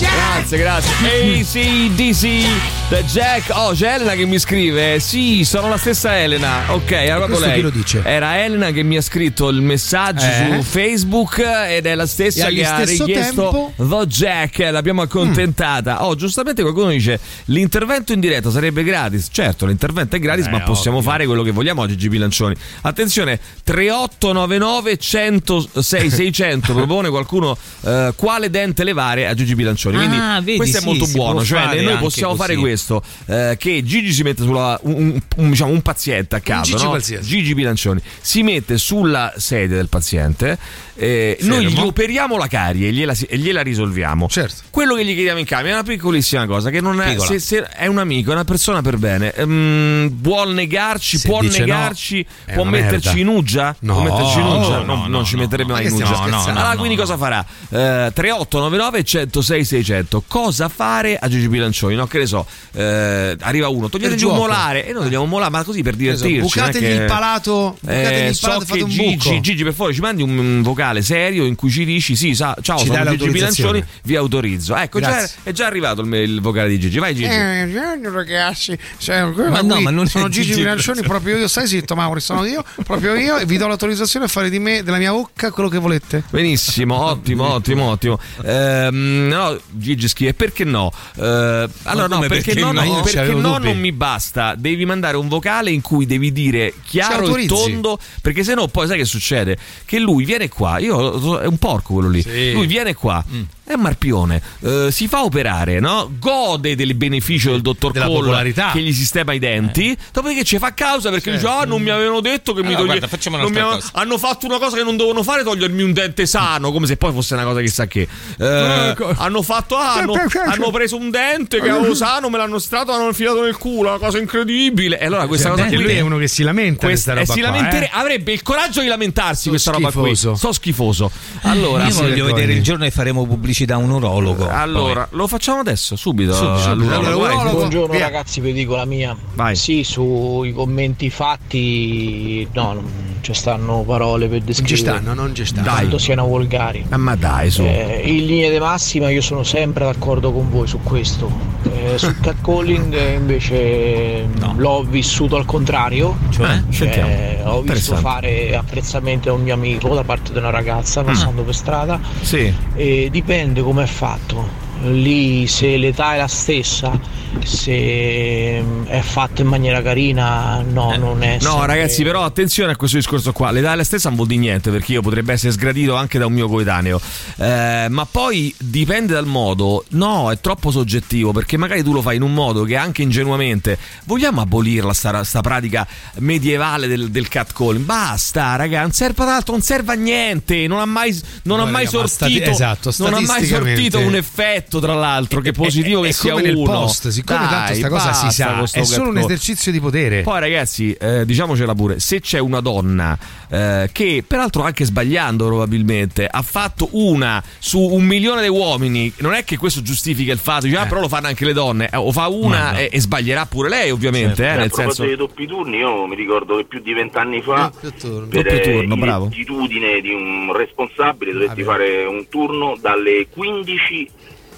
Grazie, grazie. ACDC, The Jack. Oh, c'è Elena che mi scrive. Sì, sono la stessa Elena. Ok, era proprio lei. chi lo dice? Era Elena che mi ha scritto il messaggio Eh? su Facebook ed è la stessa che ha stesso richiesto The Jack. L'abbiamo accontentata. Oh, giustamente qualcuno dice l'intervento in diretta sarebbe gratis. Certo, l'intervento è gratis, Eh, ma possiamo ovvio. fare quello che vogliamo oggi, Gigi Lancioni. Attenzione, 3899 106 600 propone qualcuno eh, quale dente levare a Gigi Bilancioni. Quindi Ah, vedi, questo è sì, molto si buono. può Cioè, fare noi possiamo fare così. questo: eh, che Gigi si mette sulla un, un- diciamo, un paziente a caso, Gigi no? Gigi Bilancioni si mette sulla sedia del paziente. eh, noi gli operiamo la carie e gliela, e gliela risolviamo. Certo. Quello che gli chiediamo in cambio è una piccolissima cosa, che non è, se, se è un amico, è una persona per bene, ehm, vuol negarci, Se può no, negarci, è può metterci merda. in uggia? No, può metterci in uggia? no, No, no, non ci metterebbe no. mai in stiamo scherzando? allora, No, quindi no. cosa farà? Eh, 3899 106 600. Cosa fare a Gigi Bilancioni? No, che ne so, eh, arriva uno, toglietegli un gioco. molare e noi togliamo un molare, ma così per divertirci. è bucategli che- il palato, bucategli Eh, il palato e fate un Gigi, buco. Gigi, per favore ci mandi un, un vocale serio in cui ci dici sì, sa- ciao, Ci sono Gigi. Bilancioni, vi autorizzo. Ecco, già, è già arrivato il, il vocale di Gigi. Vai Gigi. Eh, ragazzi, cioè, Ma no, ma non sono Gigi Gigi Bilancioni, proprio io. Stai zitto, Mauri, sono io, proprio io, e vi do l'autorizzazione a fare di me, della mia bocca, quello che volete. Benissimo, ottimo, ottimo, ottimo. Ehm, no, Gigi scrive perché no? Eh, allora, no, come perché, perché no, no? perché c'avevo no dubbi. non mi basta. Devi mandare un vocale in cui devi dire chiaro e tondo. Perché se no, poi sai che succede? Che lui viene qua. Io è un porco quello lì. Sì. Lui viene qua. Mm. È marpione, eh, si fa operare, no? gode del beneficio del dottor Della popolarità. che gli sistema i denti, dopodiché ci fa causa perché dice: Ah, non mi avevano detto che mi Allora, toglie- guarda, facciamo non mi un'altra cosa. hanno fatto una cosa che non dovevano fare, togliermi un dente sano, come se poi fosse una cosa chissà che. Eh, Ecco. hanno fatto, ah, hanno, hanno preso un dente che avevo sano, me l'hanno strato, l'hanno infilato nel culo, una cosa incredibile. E allora questa Cioè, cosa perché qui lui è uno che si lamenta di questa- questa eh, roba si qua, lamentere- eh. avrebbe il coraggio di lamentarsi Sto questa roba schifoso. qui. Sto schifoso. Allora, Io voglio vergogni. vedere il giorno che faremo pubblicità a un urologo. allora, lo facciamo adesso, subito. Subito, subito. Allora. Buongiorno Via. ragazzi, vi dico la mia. Vai. Sì, sui commenti fatti, no, non ci stanno parole per Non ci descrivere stanno, non ci stanno. quanto siano volgari. Ah, ma dai, su. Eh, in linea di massima io sono sempre d'accordo con voi su questo. Eh, sul catcalling eh, invece No. l'ho vissuto al contrario. Cioè? Eh, sentiamo. Eh, ho visto fare apprezzamento a un mio amico da parte di una ragazza passando per strada Sì. e dipende come è fatto. Lì se l'età è la stessa, se mm, è fatto in maniera carina, no, non è. No, sempre- ragazzi, però attenzione a questo discorso qua. L'età è la stessa non vuol dire niente perché io potrebbe essere sgradito anche da un mio coetaneo. Eh, ma poi dipende dal modo. No, è troppo soggettivo perché magari tu lo fai in un modo che anche ingenuamente vogliamo abolirla sta, sta pratica medievale del, del catcalling. Basta, raga, non serve ad altro, non serve a niente. Non ha mai, non No, ha mai raga, ma sortito. stati- esatto, non ha mai sortito un effetto, tra l'altro, che positivo È- che è sia come nel uno. post, siccome Dai, tanto sta cosa si sa, è solo un esercizio di potere. Poi ragazzi, eh, diciamocela pure, se c'è una donna eh, che peraltro anche sbagliando probabilmente ha fatto una su un milione di uomini, non è che questo giustifica il fatto, dice, ah, però lo fanno anche le donne, eh, o fa una Guarda. e, e sbaglierà pure lei ovviamente, eh, a nel proposito senso... dei doppi turni, io mi ricordo che più di vent'anni fa, Doppio turno. per Doppio eh, turno, bravo. inettitudine di un responsabile, dovetti Ah, fare un turno dalle 15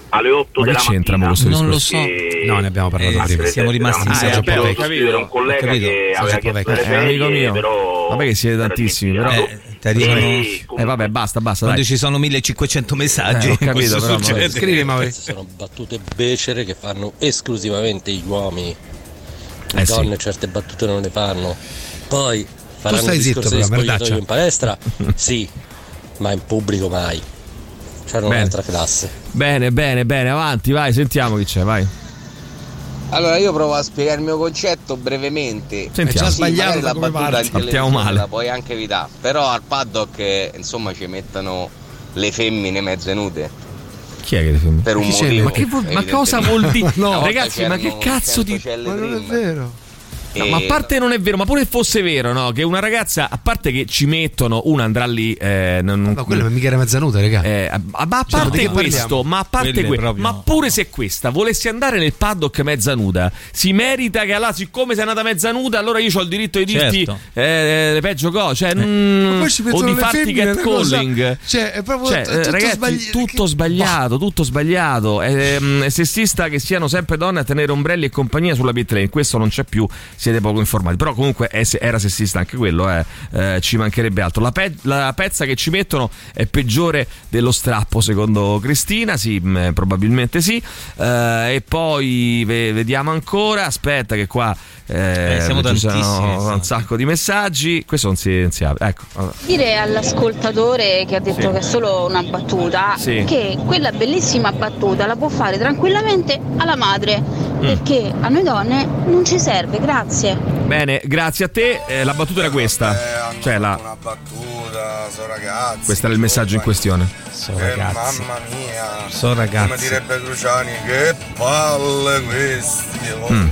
alle 8 Ma che della mattina. questo Non lo so. E- No, ne abbiamo parlato Eh, prima. siamo rimasti Ah, in eh, messaggio però ho lo capito, studio era un collega che aveva chiesto Eh, amico mio. però Vabbè che siete tantissimi, però... Eh, arrivano- E Eh vabbè, basta, basta, Quando dai. ci sono 1500 messaggi, Eh, ho capito, però, succede. Scrivi, Mauri. Queste sono battute becere che fanno esclusivamente gli uomini. Le Eh, sì. donne certe battute non le fanno. Poi faranno stai un zitto, discorso di però, spogliatoio in palestra? sì, ma in pubblico mai. C'era Bene. un'altra classe. Bene, bene, bene, avanti, vai, sentiamo chi c'è, vai. Allora io provo a spiegare il mio concetto brevemente. Sentiamo. Sì, sbagliato la battuta Partiamo male. la puoi anche evitare, però al paddock insomma ci mettono le femmine mezze nude Chi è che ti per un motivo. Ma, che vuol- ma cosa vuol dire? Volta Ragazzi, ma che cazzo di... 100 celle Ma non è vero. No, E- ma a parte non è vero, ma pure se fosse vero, no? Che una ragazza, a parte che ci mettono, una andrà lì. Eh, non, non- Ma quella mica era mezzanuda, raga. eh, ma a Cioè, parte che questo, ma a parte Quelle que- proprio ma no. pure se questa volesse andare nel paddock mezza nuda, si merita che allora, siccome sei andata mezza nuda, allora io ho il diritto di dirti Certo. eh, le peggio cose, cioè, mm, Ma poi ci o di farti cosa- catcalling. Cioè, è proprio Cioè, t- eh, tutto ragazzi, sbagli- tutto che- sbagliato, tutto sbagliato. È, mm, è sessista che siano sempre donne a tenere ombrelli e compagnia sulla pit lane. Questo non c'è più, siete poco informati. Però comunque era sessista anche quello, eh. Eh, ci mancherebbe altro. La, pe- la pezza che ci mettono è peggiore dello strappo, secondo Cristina. Sì, mm, probabilmente sì. Eh, e poi ve- vediamo ancora. Aspetta, che qua eh, Eh, siamo ci sono tantissimi, un sacco di messaggi. Questo non si, non si apre. Ecco. Dire all'ascoltatore che ha detto Sì. che è solo una battuta Sì. che quella bellissima battuta la può fare tranquillamente alla madre Mm. perché a noi donne non ci serve, grazie. Bene, grazie a te. Eh, la battuta era questa. Cioè la. Una battuta, so ragazzi. Questo era il messaggio in questione. So Eh, ragazzi. mamma mia. So ragazzi. Come direbbe Cruciani, che palle questi. oh. Mm.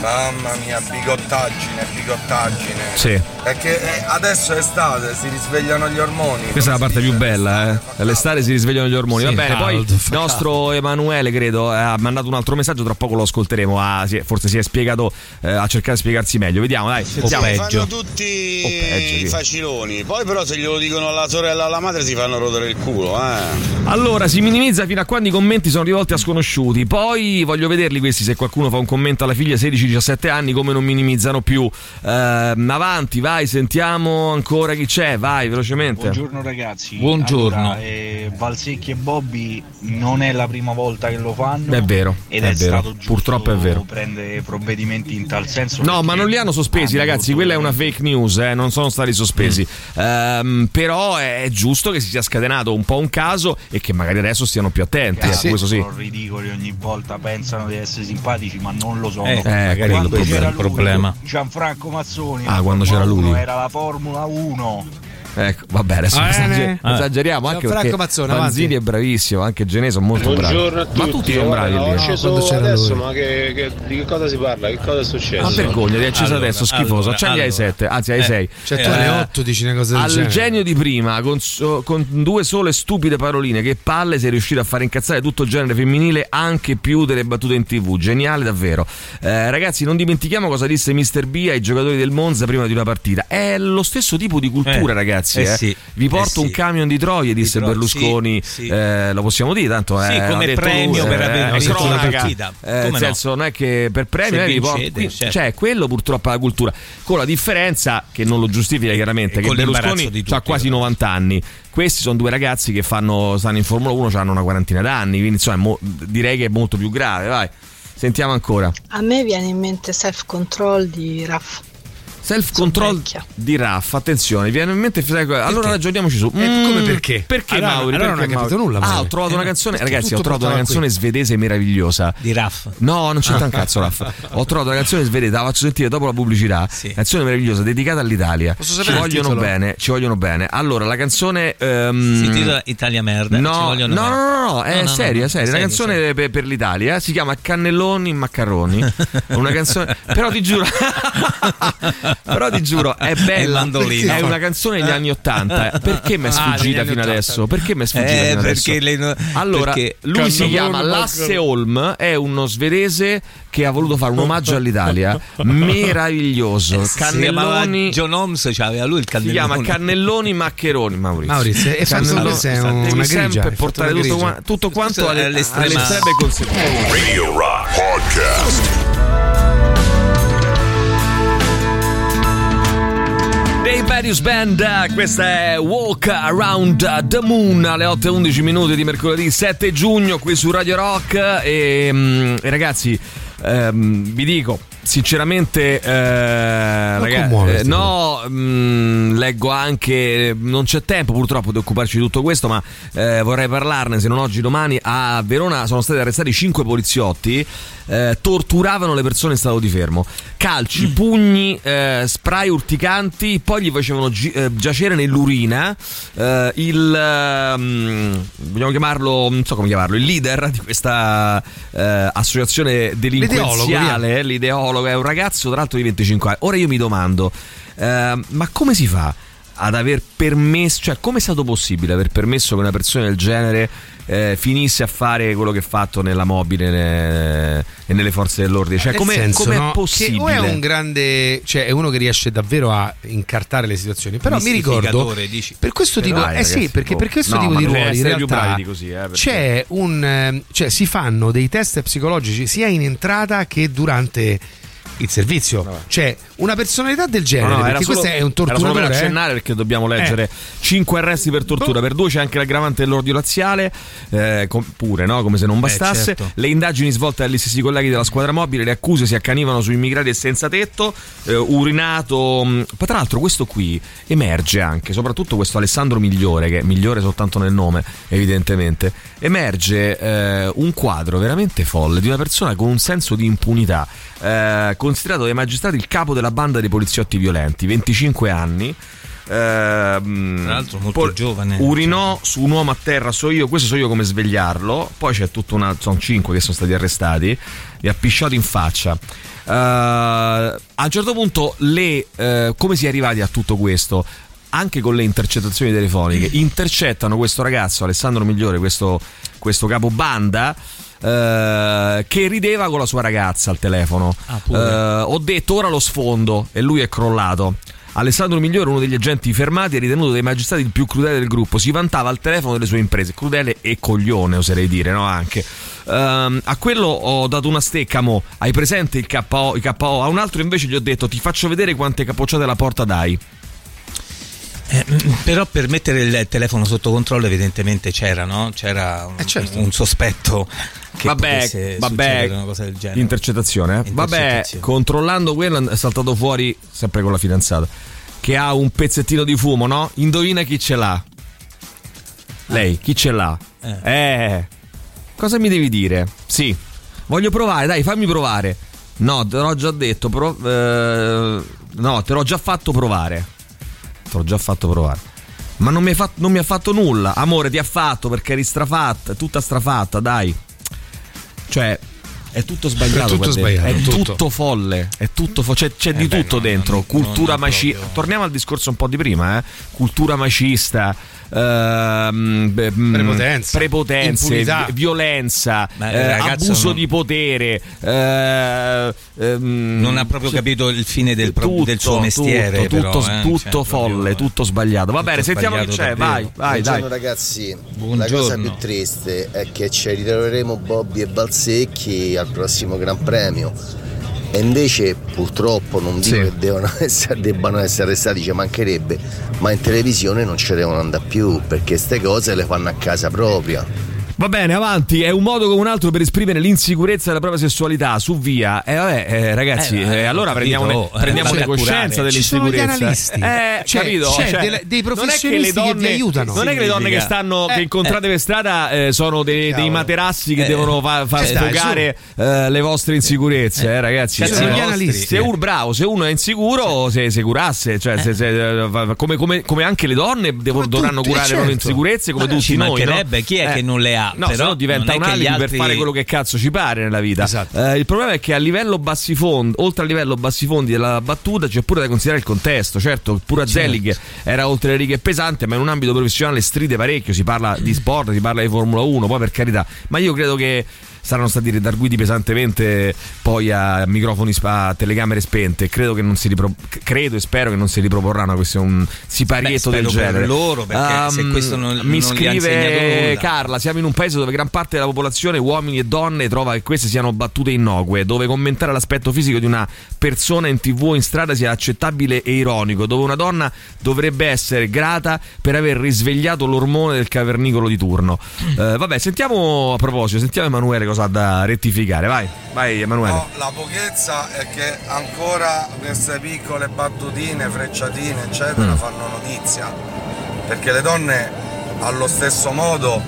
Mamma mia, bigottaggine, bigottaggine. Sì. Perché eh, adesso è estate, si risvegliano gli ormoni. Questa è la parte più bella, eh. All'estate si risvegliano gli ormoni. Sì, Va bene, poi caldo, il fa nostro Emanuele, credo, eh, ha mandato un altro messaggio, tra poco lo ascolteremo. Ah, sì, forse si è spiegato eh, a cercare di spiegarsi meglio. Vediamo, dai. Sentiamo. fanno tutti O peggio, sì. faciloni. Poi però se glielo dicono alla sorella o alla madre si fanno rodere il culo, eh. Allora, si minimizza fino a quando i commenti sono rivolti a sconosciuti. Poi voglio vederli questi se qualcuno fa un commento alla figlia 16-17 anni, come non minimizzano più. Ehm, avanti, vai, sentiamo ancora chi c'è. Vai, velocemente. Buongiorno ragazzi. Buongiorno. Allora, eh, Valsecchi e Bobby non è la prima volta che lo fanno. È vero, Ed è è, vero. stato giusto Purtroppo è vero. prendere provvedimenti in tal senso. No, ma non li hanno sospesi, ragazzi. Quella è una fake news, eh, non sono stati sospesi. Mm. Ehm, però è giusto che si sia scatenato un po' un caso e che magari adesso stiano più attenti. Cazzo, eh, questo sì. sono ridicoli ogni volta pensano di essere simpatici, ma non lo sono. Eh, quello Quando il c'era problema. Gianfranco Mazzoni. Ah, quando c'era lui. 1 Era la Formula 1. Ecco, vabbè, adesso Bene. esager- Ah. esageriamo anche Gianfranco perché Mazzone, Manzini è bravissimo, anche Genè sono molto Buongiorno bravi. a tutti. Ma tutti sono bravi lì. Acceso adesso, lui. ma che, che- di che cosa si parla? Che cosa è successo? Ma vergogna, ti hai acceso Allora, adesso, schifoso. allora, Accendi ai allora. 7, anzi ai Eh, 6. cioè tu alle 8 dici una cosa del Al genere. genio di prima, con, con due sole stupide paroline, che palle sei riuscito a fare incazzare tutto il genere femminile, anche più delle battute in tv. Geniale davvero. Eh, ragazzi, non dimentichiamo cosa disse Mr. B ai giocatori del Monza prima di una partita. È lo stesso tipo di cultura, Eh, ragazzi. Eh eh. sì, Vi porto eh un sì. camion di troie, disse Tro- Berlusconi. sì, sì. Eh, lo possiamo dire, tanto Sì, eh, come premio lui, per eh, aver è vinto una partita. Eh, nel no? senso, non è che per premio eh, vi porto- certo. cioè quello purtroppo è la cultura. Con la differenza che non lo giustifica chiaramente, E che Berlusconi di ha quasi 90 anni. Questi sono due ragazzi che fanno, stanno in Formula 1, hanno una quarantina d'anni, quindi insomma è mo- direi che è molto più grave. Vai, sentiamo ancora. A me viene in mente self control di Raff. Self control di Raff, attenzione, viene in mente. Allora ragioniamoci su. Eh, come perché? Perché Allora- Mauri? allora Perché non hai capito Mauri? nulla, Ah, Mauri. ho trovato una Eh, canzone, perché ragazzi, ho trovato una canzone svedese meravigliosa. Di Raff. No, non c'entra un cazzo, Raff. Ho trovato una canzone svedese, la faccio sentire dopo la pubblicità. Canzone meravigliosa, dedicata all'Italia. Posso ci sapere vogliono titolo? bene, ci vogliono bene. Allora, la canzone. ehm, Si intitola Italia merda. No, ci no, vogliono no, bene. no, no, è No, no, seria, no, seria. Una canzone per, per l'Italia si chiama Cannelloni in Maccaroni. Una canzone, però ti giuro, però ti giuro, è bella. È una canzone degli anni Ottanta. Perché mi è Ah, sfuggita anni fino 80. adesso? Perché mi è sfuggita Eh, fino perché adesso? no- allora, perché- lui si chiama Lasse. Holm, è uno svedese che ha voluto fare un omaggio all'Italia. Meraviglioso. Si chiamava Cannelloni. John Holmes, c'aveva lui il Si cannellone. chiama Cannelloni Maccheroni, Maurizio. Maurizio, e Cannelloni- solo se è Devi una sempre grigia, fatto portare tutto, tutto quanto alle, alle estreme conseguenze. Radio Rock Podcast. Various Band, questa è Walk Around the Moon alle 8 e 11 minuti di mercoledì 7 giugno qui su Radio Rock. E, mm, e ragazzi ehm, vi dico sinceramente eh, ragazzi, eh, no mm, leggo anche non c'è tempo purtroppo di occuparci di tutto questo ma eh, vorrei parlarne se non oggi domani a Verona. Sono stati arrestati 5 poliziotti eh, torturavano le persone in stato di fermo. Calci, pugni, eh, spray urticanti poi gli facevano gi- eh, giacere nell'urina. Il ehm, vogliamo chiamarlo non so come chiamarlo il leader di questa associazione delinquenziale l'ideologo è un ragazzo tra l'altro di 25 anni ora io mi domando eh, ma come si fa ad aver permesso, cioè come è stato possibile aver permesso che una persona del genere eh, finisse a fare quello che ha fatto nella mobile ne- e nelle forze dell'ordine? Cioè, come è no, possibile? Che o è un grande, cioè è uno che riesce davvero a incartare le situazioni. Però mi ricordo dici. per questo Però tipo, eh sì, ragazzi, perché boh. per questo No, tipo di ruoli in realtà così, eh, c'è un ehm, cioè si fanno dei test psicologici sia in entrata che durante il servizio. Cioè, una personalità del genere, No, no, perché questo è un Era solo per torturatore. eh? accennare perché dobbiamo leggere 5 arresti per tortura, per due c'è anche l'aggravante dell'ordio laziale, eh, com- pure no? come se non bastasse. certo. Le indagini svolte dagli stessi colleghi della squadra mobile, le accuse si accanivano su immigrati e senza tetto, eh, urinato. mh, Poi tra l'altro questo qui emerge anche, soprattutto questo Alessandro Migliore, che è migliore soltanto nel nome, evidentemente, emerge eh, un quadro veramente folle di una persona con un senso di impunità, eh, considerato dai magistrati il capo della banda dei poliziotti violenti, 25 anni. ehm, Tra l'altro molto poi giovane. Urinò su un uomo a terra, so io, questo so io come svegliarlo. Poi c'è tutta una. sono cinque che sono stati arrestati. Li ha pisciato in faccia. Eh, a un certo punto, le, eh, come si è arrivati a tutto questo? Anche con le intercettazioni telefoniche, intercettano questo ragazzo, Alessandro Migliore, questo, questo capobanda. Eh, che rideva con la sua ragazza al telefono. pure. Eh, ho detto ora lo sfondo e lui è crollato. Alessandro Migliore, uno degli agenti fermati, è ritenuto dai magistrati il più crudele del gruppo. Si vantava al telefono delle sue imprese. Crudele e coglione, oserei dire, no? Anche. Ehm, a quello ho dato una stecca, mo. Hai presente il KO, i KO? A un altro invece gli ho detto: Ti faccio vedere quante capocciate alla porta dai. Eh, però per mettere il telefono sotto controllo evidentemente c'era, no? C'era un, un sospetto che vabbè, vabbè, una cosa del genere. intercettazione. eh? Vabbè, controllando quello è saltato fuori, sempre con la fidanzata, che ha un pezzettino di fumo, no? Indovina chi ce l'ha? Lei, chi ce l'ha? Eh. Cosa mi devi dire? Sì. Voglio provare, dai, fammi provare. No, te l'ho già detto, pro- eh, no, te l'ho già fatto provare. Te l'ho già fatto provare. Ma non mi, fatto, non mi ha fatto nulla. Amore, ti ha fatto perché eri strafatta, tutta strafatta, dai. Cioè, è tutto sbagliato. È tutto sbagliato, È tutto. tutto, folle. È tutto fo- c'è, c'è di beh, tutto no, dentro. non- Cultura macista. Torniamo al discorso un po' di prima, eh. Cultura macista. Ehm, beh, mm, Prepotenza. prepotenze, vi- violenza, il eh, abuso non- di potere. eh, ehm, Non ha proprio sì, capito il fine del, pro- del suo tutto, mestiere. tutto, però, tutto, eh, tutto cioè, proprio- folle, tutto sbagliato. Va bene, tutto sentiamo chi c'è. Vai, davvero. vai, dai. Buongiorno ragazzi, la Buongiorno. cosa più triste è che ci ritroveremo Bobby e Balsecchi al prossimo Gran Premio e invece purtroppo non dico Sì. che devono essere, debbano essere arrestati, ci mancherebbe, ma in televisione non ci devono andare più perché queste cose le fanno a casa propria. Va bene, avanti. È un modo come un altro per esprimere l'insicurezza della propria sessualità su via. E vabbè, eh, ragazzi, Eh, eh, eh, allora prendiamone, oh, eh, prendiamone coscienza. Ci dell'insicurezza. analisti. Eh, C'è- capito? Cioè, delle- dei che le professionisti che donne, vi aiutano. Non è che le donne che stanno che incontrate per strada eh, sono dei, dei materassi che Eh, devono fa- far eh, dai, sfogare eh, le vostre insicurezze, eh, ragazzi. Eh, gli se- uno bravo, se uno è insicuro, se, se curasse, cioè se- se- eh, fa- come, come- come anche le donne devono- dovranno curare le certo. loro insicurezze, come tutti ci noi. no? mancherebbe, chi è che non le ha? No, Però se no diventa un alibi per altri- fare quello che cazzo ci pare nella vita. Esatto. Eh, il problema è che a livello bassifondi, oltre al livello bassifondi della battuta, c'è pure da considerare il contesto. Certo, pure a Zelig era oltre le righe pesante, ma in un ambito professionale stride parecchio. Si parla di sport, si parla di Formula 1, poi per carità. Ma io credo che saranno stati redarguiti pesantemente poi a microfoni a telecamere spente. Credo che non si ripro- credo e spero che non si riproporranno questo un siparietto Beh, del spero per genere. loro, perché se Ehm, questo non- mi non scrive. Carla siamo in un paese dove gran parte della popolazione uomini e donne trova che queste siano battute innocue dove commentare l'aspetto fisico di una persona in tv o in strada sia accettabile e ironico dove una donna dovrebbe essere grata per aver risvegliato l'ormone del cavernicolo di turno. Eh, vabbè sentiamo a proposito sentiamo Emanuele cosa ha da rettificare vai vai Emanuele No, la pochezza è che ancora queste piccole battutine, frecciatine, eccetera, Mm. fanno notizia. Perché le donne allo stesso modo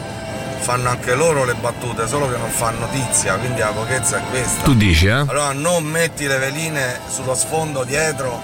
fanno anche loro le battute, solo che non fanno notizia, quindi la pochezza è questa. Tu dici, eh? Allora non metti le veline sullo sfondo dietro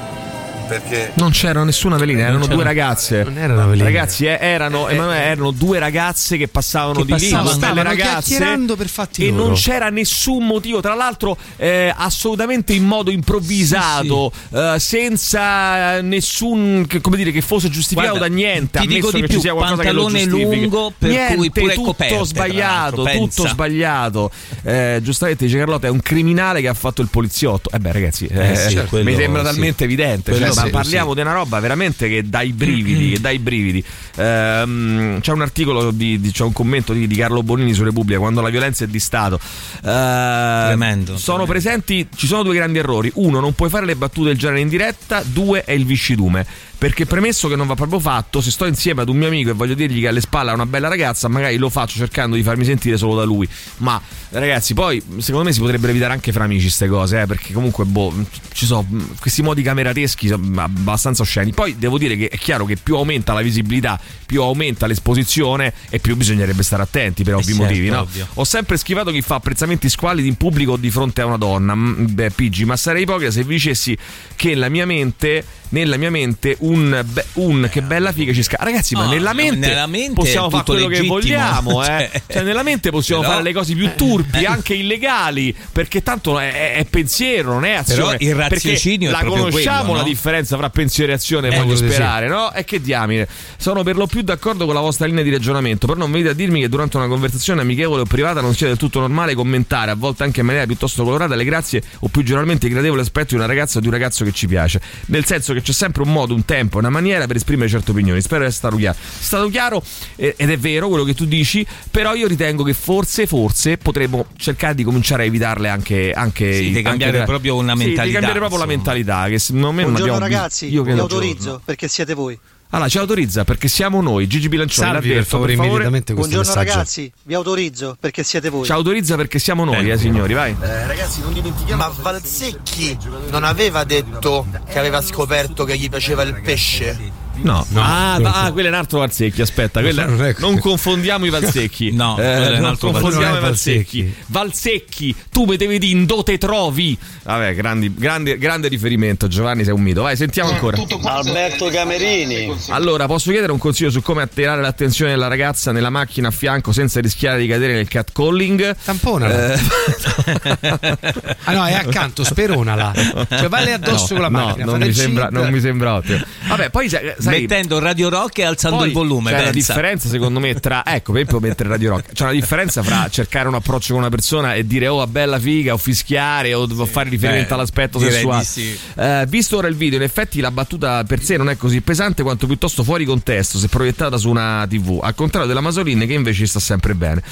perché Non c'era nessuna velina, erano c'era- due ragazze. Non erano veline. Ragazzi, eh, erano, Emanuele, erano due ragazze che passavano Che di lì, passavano, belle stavano ragazze. chiacchierando per fatti E loro. non c'era nessun motivo, tra l'altro, eh, assolutamente in modo improvvisato, eh, senza nessun che, come dire, che fosse giustificato Guarda, da niente. ti dico di che più, ci sia qualcosa che lo pantalone giustifichi. lungo, per Niente, cui pure tutto coperte, sbagliato, tutto pensa. sbagliato. Eh, giustamente dice Carlotta, è un criminale che ha fatto il poliziotto. Eh beh, ragazzi, eh, Eh sì, mi quello sembra sì. talmente evidente. Cioè, ma sì, parliamo sì. di una roba veramente che dà i brividi, che dà i brividi. Ehm, c'è un articolo di, di- c'è un commento di, di Carlo Bonini su Repubblica quando la violenza è di Stato. Eh, Tremendo, Sono presenti, ci sono due grandi errori. Uno, non puoi fare le battute del genere in diretta. Due, è il viscidume. Perché premesso che non va proprio fatto, se sto insieme ad un mio amico e voglio dirgli che alle spalle ha una bella ragazza, magari lo faccio cercando di farmi sentire solo da lui. Ma ragazzi, poi secondo me si potrebbero evitare anche fra amici queste cose, eh, perché comunque boh, ci sono questi modi camerateschi, abbastanza osceni. Poi devo dire che è chiaro che più aumenta la visibilità, più aumenta l'esposizione e più bisognerebbe stare attenti per ovvi certo, motivi. No? ovvio. Ho sempre schivato chi fa apprezzamenti squallidi in pubblico o di fronte a una donna. Mm, Beh, Pigi, ma sarei ipocrita se vi dicessi che nella mia mente. Nella mia mente un, un che bella figa ci scappa. Ragazzi, ma No, nella mente, nella mente possiamo fare quello che legittimo. vogliamo. Eh? Cioè, Cioè, nella mente possiamo però- fare le cose più turpi, anche illegali, perché tanto è, è- pensiero, non è azione. Però il Perché raziocinio è la conosciamo quello, la no? Differenza fra pensiero e azione, Eh, voglio quello sì. sperare, no? E che diamine. Sono per lo più d'accordo con la vostra linea di ragionamento, però non venite a dirmi che durante una conversazione amichevole o privata non sia del tutto normale commentare, a volte anche in maniera piuttosto colorata, le grazie o più generalmente il gradevole aspetto di una ragazza o di un ragazzo che ci piace. Nel senso che c'è sempre un modo, un tempo, una maniera per esprimere certe opinioni. Spero di essere stato chiaro. È stato chiaro eh, ed è vero quello che tu dici, però io ritengo che forse, forse potremmo cercare di cominciare a evitarle anche. anche Sì, di anche cambiare da- proprio una Sì, mentalità, di cambiare proprio la insomma. mentalità. Che secondo me non abbiamo ragazzi, io vi autorizzo perché siete voi. Allora, ci autorizza perché siamo noi, Gigi Bilancioni. Salvi, per favore, per favore. immediatamente questo Buongiorno messaggio. ragazzi, vi autorizzo perché siete voi. Ci autorizza perché siamo noi, eh, signori, vai. ragazzi, non dimentichiamo. Ma Valsecchi non aveva detto che aveva scoperto che gli piaceva il pesce? No, No, ah, quello ah, quello è un altro Valsecchi. Aspetta, quella- Non è- non confondiamo i Valsecchi. No, Eh, quello è un non altro confondiamo i Valsecchi. Valsecchi. Tu mi devi dire in dove trovi. Vabbè, grandi- grande, grande riferimento. Giovanni, sei un mito. Vai, sentiamo ancora. Alberto Camerini. Allora, posso chiedere un consiglio su come attirare l'attenzione della ragazza nella macchina a fianco senza rischiare di cadere nel catcalling? Tamponala. Eh, Ah no, è accanto, speronala. Cioè, vale addosso no, con la no, macchina. non fate mi, sembra, non mi sembra ottimo. Vabbè, poi sai, Mettendo Radio Rock e alzando poi il volume. C'è una pensa. differenza, secondo me, tra. Ecco, per esempio, mentre Radio Rock. C'è una differenza fra cercare un approccio con una persona e dire, oh, bella figa, o fischiare, o, o fare riferimento Beh, all'aspetto sessuale. sì. Eh, visto ora il video, in effetti la battuta per sé non è così pesante quanto piuttosto fuori contesto se proiettata su una TV. Al contrario della Masolin, che invece sta sempre bene.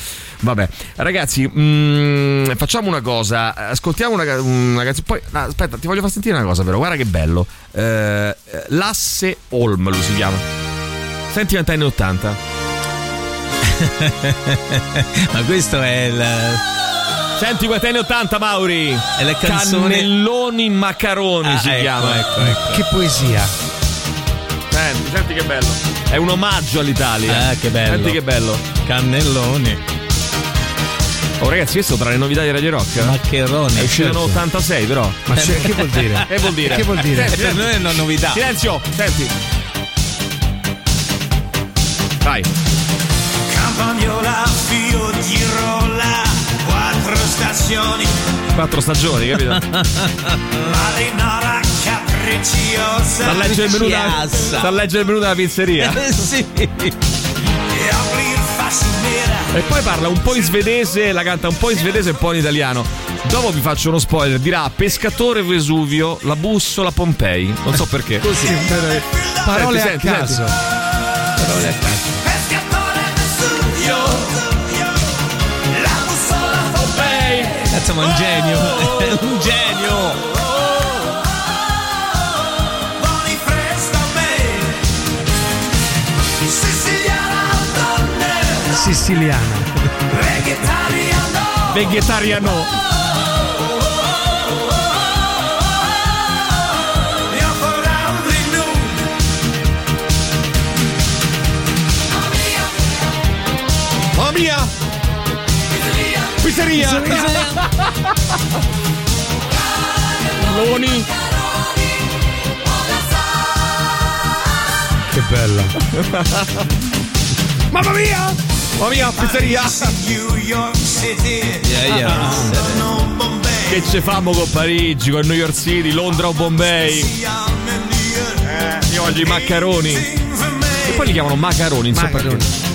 Vabbè, ragazzi, mm, facciamo una cosa. Ascoltiamo una, una canzone. Poi, no, aspetta, ti voglio far sentire una cosa, però. Guarda che bello. Eh, Lasse Holm lui si chiama. Senti anni 80. Ma questo è il. Senti quanti anni 80, Mauri. È la canzone- Cannelloni Maccaroni Ah, si ecco, chiama. ecco, ecco. Che poesia. Senti, senti che bello. È un omaggio all'Italia. Ah, che bello. Senti che bello. Cannelloni. Oh, ragazzi, questo tra le novità di Radio Rock. Maccheroni. È uscito certo. nell'86, però. Ma che vuol dire? Che vuol dire? Che vuol dire? Senti, Per senti. noi è una novità. Silenzio, senti. Vai. Campagnola, Fio di Rolla, quattro stazioni, Quattro stagioni, capito? Marinara capricciosa. Sta a leggere il menù da, Chiassa. sta a leggere il menù della pizzeria. Eh sì. E. E poi parla un po' in svedese, la canta un po' in svedese e un po' in italiano. Dopo vi faccio uno spoiler, dirà Pescatore Vesuvio, la bussola Pompei. Non so perché. Così. Parole Senti, a senti, caso. Parole a caso. Cazzo, ma un genio. È un genio. Donne, Siciliana. vegetariano. Vegetariano. Mamma mia! Pizzeria! Loni! Che bella. Mamma mia! Mamma mia, pizzeria! Yeah, yeah. Che ce famo con Parigi, con New York City, Londra o Bombay? Eh, io voglio i maccaroni. E poi li chiamano macaroni, non so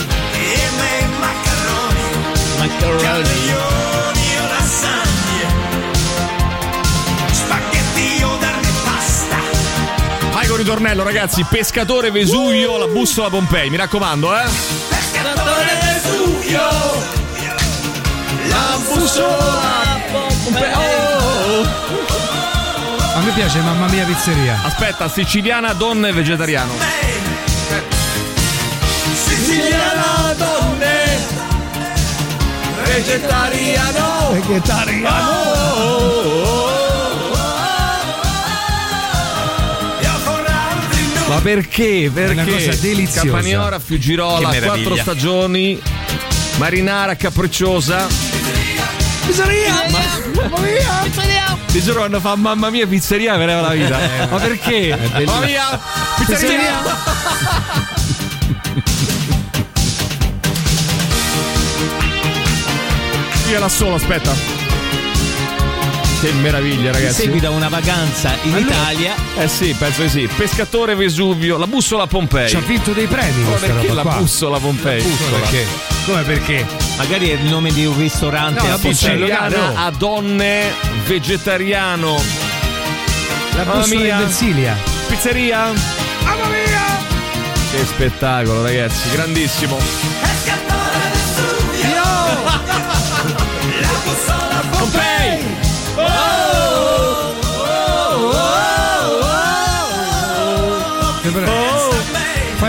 Macaroni. perché. Maccheroni. Io lasagne. Spaghetti o darne pasta. Vai con ritornello, ragazzi. Pescatore Vesuvio, la bussola Pompei. Mi raccomando, eh. Pescatore Vesuvio. La bussola Pompei. Oh. A me piace Mamma Mia Pizzeria. Aspetta, siciliana, donna e vegetariano. Siciliana Vegetariano. Vegetariano. Io perché? Perché? una cosa deliziosa. Campaniora, meraviglia. quattro stagioni. Marinara capricciosa. Pizzeria! Mamma mia! Ti giuro quando fa mamma mia pizzeria mi leva la vita. Ma perché? Mamma mia! Pizzeria! Io la solo, aspetta. Che meraviglia, ragazzi. Seguita una vacanza in lui- Italia. Eh sì, penso di sì. Pescatore Vesuvio, la bussola Pompei. Ci ha vinto dei premi Ma questa perché roba la qua. bussola Pompei? Come perché? Come perché? Magari è il nome di un ristorante No, la a bussola oh. Siciliana a donne, vegetariano. La bussola mia. in Versilia. Pizzeria? Mamma mia! Che spettacolo, ragazzi, grandissimo.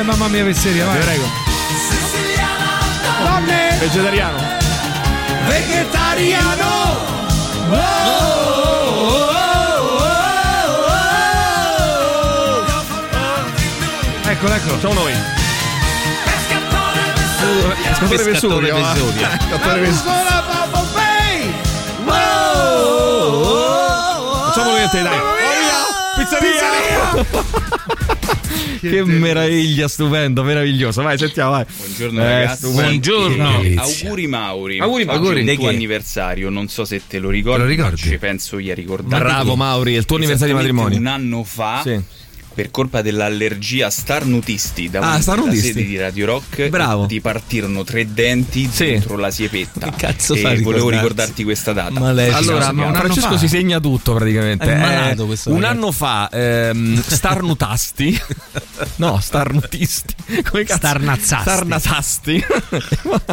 Mamma mia Vezzeria, vai. Ti prego. Donne! Vegetariano. Vegetariano! Eccolo, eccolo. Siamo noi. Pescatore Vesuvio. Pescatore Vesuvio. Facciamo vedere, dai. Pizzeria! che meraviglia, stupendo, meraviglioso. Vai, sentiamo, vai. Buongiorno Eh, ragazzi. stupendo. Buongiorno. Auguri Mauri. Auguri, Di il tuo che? anniversario, non so se te lo ricordi. Te lo ricordi? Ci penso io a ricordarti. Bravo Mauri, è il tuo anniversario di matrimonio. Un anno fa, Sì. Per colpa dell'allergia starnutisti davanti Ah, starnutisti. alla sede di Radio Rock, Bravo. ti partirono tre denti Sì. dentro la siepetta. Che cazzo e volevo ricordarti questa data. Maledico. Allora, ma un anno Francesco fa. si segna tutto praticamente. È Eh, malato questo un ragazzo. anno fa, ehm, starnutasti. no, starnutisti. Come cazzo? Starnazzasti. Starnazzasti.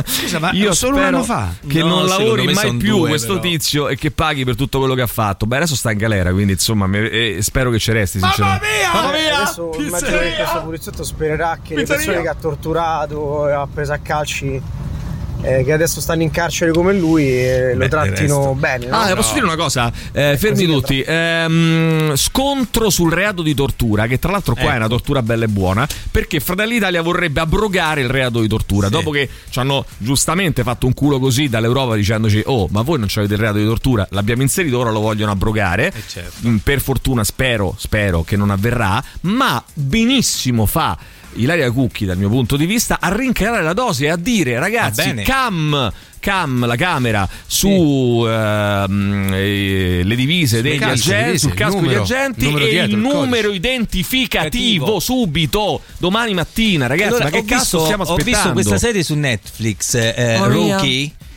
Scusa, ma Io solo un anno fa? Che No, non lavori mai più due, questo però. tizio e che paghi per tutto quello che ha fatto. Beh, adesso sta in galera, quindi insomma, me- eh, spero che ci resti. Sinceramente. Mamma mia! Adesso immagino che questo poliziotto spererà che le persone che ha torturato e ha preso a calci eh, che adesso stanno in carcere come lui eh, lo Beh, del trattino bene. no? Ah, posso dire una cosa? Eh, fermi tutti. Ehm, scontro sul reato di tortura, che tra l'altro qua è una tortura bella e buona, perché Fratelli Italia vorrebbe abrogare il reato di tortura. Dopo che ci hanno giustamente fatto un culo così dall'Europa dicendoci: Oh, ma voi non avete il reato di tortura, l'abbiamo inserito, ora lo vogliono abrogare. certo. Mm, Per fortuna spero, spero che non avverrà, ma benissimo fa. Ilaria Cucchi, dal mio punto di vista, a rincarare la dose e a dire, ragazzi, bene. cam, cam, la camera su ehm, eh, le divise degli agenti, sul il casco numero, degli agenti numero e dietro, il il numero codice. identificativo Cattivo. subito, domani mattina, ragazzi. Allora, ma che ho cazzo visto, stiamo ho aspettando? visto questa serie su Netflix, eh, Oh, mia.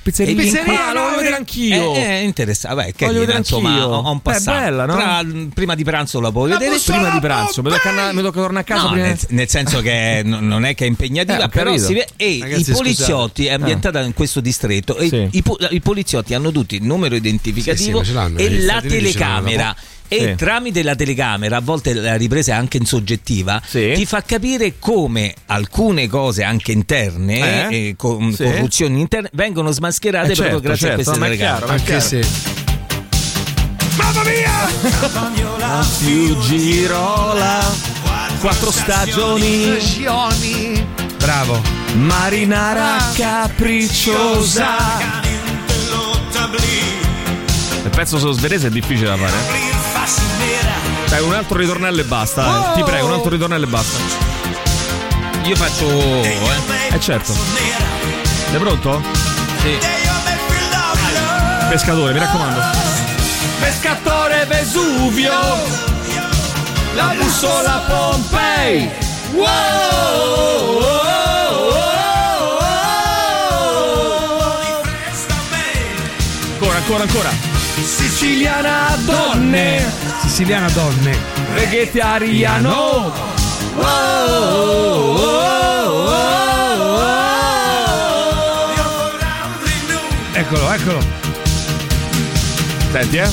Pizzeria, E Pizzeria, Ah, lo voglio vedere anch'io. È, è interessante, vabbè, che Voglio vedere insomma, anch'io. ho, ho un Beh, è bella, no? Tra- prima di pranzo la puoi vedere. prima di pranzo, mi tocca, mi tocca tornare a casa No, prima. nel, nel senso che non è che è impegnativa, Eh, però si vede. E Ragazzi, i poliziotti, scusate. è ambientata in questo distretto, Sì. i, po- i poliziotti hanno tutti il numero identificativo Sì, sì, e negli la telecamera. E Sì. tramite la telecamera, a volte la ripresa è anche in soggettiva, Sì. ti fa capire come alcune cose anche interne, Eh? eh, con- Sì. corruzioni interne, vengono smascherate Eh, certo, proprio grazie certo, a queste telecamere. chiaro, ma è Anche se Mamma mia! Più girola, quattro stagioni, Bravo. marinara capricciosa. Il pezzo sullo svedese è difficile da fare. Dai, un altro ritornello e basta. dai. Ti prego, un altro ritornello e basta. Io faccio. eh. Eh certo. Sei pronto? Sì. Pescatore, mi raccomando. Pescatore Vesuvio. La bussola Pompei. Ancora, ancora, ancora. Siciliana donne. Siciliana donne. Vegetariano. Eccolo, eccolo. Senti, eh?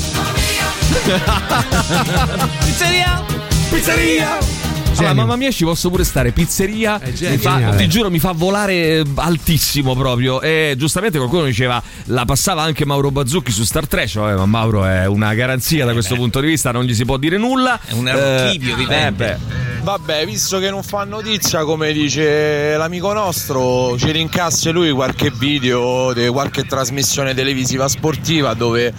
Pizzeria! Pizzeria! Allora, mamma mia, ci posso pure stare. Pizzeria, mi fa- ti giuro, mi fa volare eh, altissimo proprio. E giustamente qualcuno diceva la passava anche Mauro Bazzucchi su Star Trek. Cioè, ma Mauro è una garanzia da questo punto di vista, non gli si può dire nulla. È un archivio vivente. beh. Vabbè, visto che non fa notizia, come dice l'amico nostro, ci rincassi lui qualche video di qualche trasmissione televisiva sportiva dove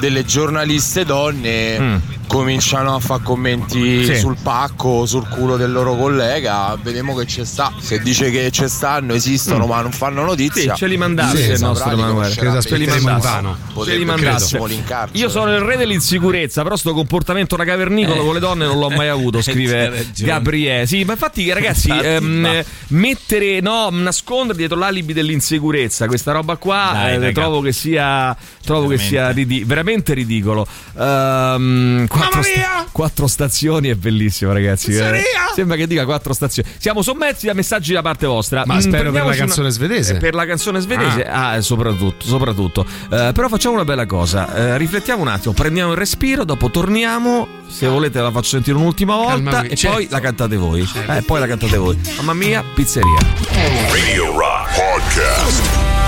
delle giornaliste donne cominciano a fare commenti Sì. sul pacco, sul culo del loro collega. Vediamo che c'è sta. Se dice che ci stanno, esistono, ma non fanno notizia. Sì, ce li mandasse Sì, il nostro Emanuele. ce li umana. Ce li linkarci. Io sono il re dell'insicurezza, però sto comportamento da cavernicolo Eh. con le donne non l'ho mai avuto, scrive. Gabriele. Sì, ma infatti ragazzi, Infatti, ehm, va. mettere, no, nascondere dietro l'alibi dell'insicurezza, questa roba qua Dai, eh, trovo che sia, trovo che sia ridi- veramente ridicolo. Ehm, quattro, sta- quattro stazioni è bellissimo ragazzi. eh. Sembra che dica quattro stazioni. Siamo sommersi da messaggi da parte vostra. Ma Mm, spero per la canzone svedese. eh, Per la canzone svedese, ah, eh, soprattutto. soprattutto. Eh, però facciamo una bella cosa. Eh, riflettiamo un attimo, prendiamo il respiro, dopo torniamo. Se volete la faccio sentire un'ultima volta Calmavi, e certo. poi la cantate voi. Eh, poi la cantate voi. Mamma mia, pizzeria. Radio Rock Podcast.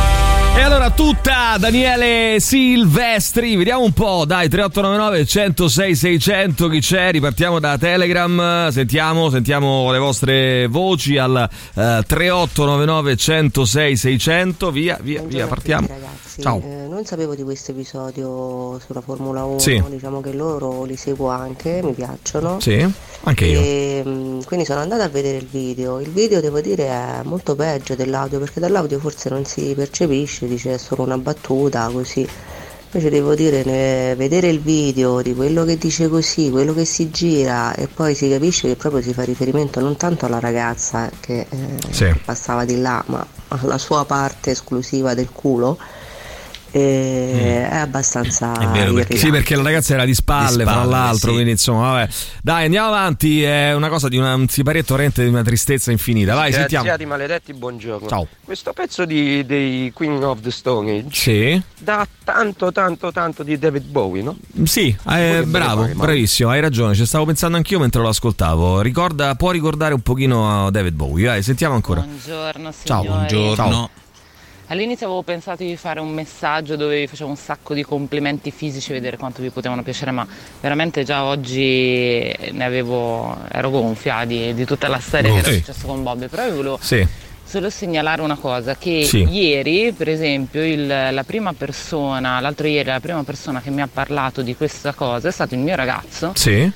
E allora tutta Daniele Silvestri, vediamo un po', dai 3899 106 600 chi c'è, ripartiamo da Telegram, sentiamo, sentiamo le vostre voci al eh, 3899 106 600, via, via, via, partiamo. Ragazzi, Ciao. eh, non sapevo di questo episodio sulla Formula 1, Sì. diciamo che loro li seguo anche, mi piacciono. Sì, anche io. E, mm, quindi sono andata a vedere il video. Il video devo dire è molto peggio dell'audio perché dall'audio forse non si percepisce, dice è solo una battuta così. Invece devo dire, ne- vedere il video di quello che dice così, quello che si gira e poi si capisce che proprio si fa riferimento non tanto alla ragazza che eh, Sì. passava di là, ma alla sua parte esclusiva del culo. E È abbastanza irritante. Sì, perché la ragazza era di spalle, Di fra spalle, l'altro, sì. quindi insomma, vabbè. Dai, andiamo avanti, è una cosa di una, un siparetto torrente di una tristezza infinita. Vai, sentiamo. Disgraziati maledetti, buongiorno. Ciao. Questo pezzo di, dei Queen of the Stone Age Sì. dà tanto, tanto, tanto di David Bowie, no? Sì, eh, bravo, bravissimo, hai ragione, ci stavo pensando anch'io mentre lo ascoltavo. Ricorda, può ricordare un pochino a David Bowie, dai, sentiamo ancora. Buongiorno Ciao, signori. Ciao. All'inizio avevo pensato di fare un messaggio dove vi facevo un sacco di complimenti fisici, vedere quanto vi potevano piacere, ma veramente già oggi ne avevo, ero gonfia di, di tutta la storia che Gonfia. era successa con Bobby, però io volevo Sì. solo segnalare una cosa, che Sì. ieri per esempio il- la prima persona, l'altro ieri la prima persona che mi ha parlato di questa cosa è stato il mio ragazzo Sì.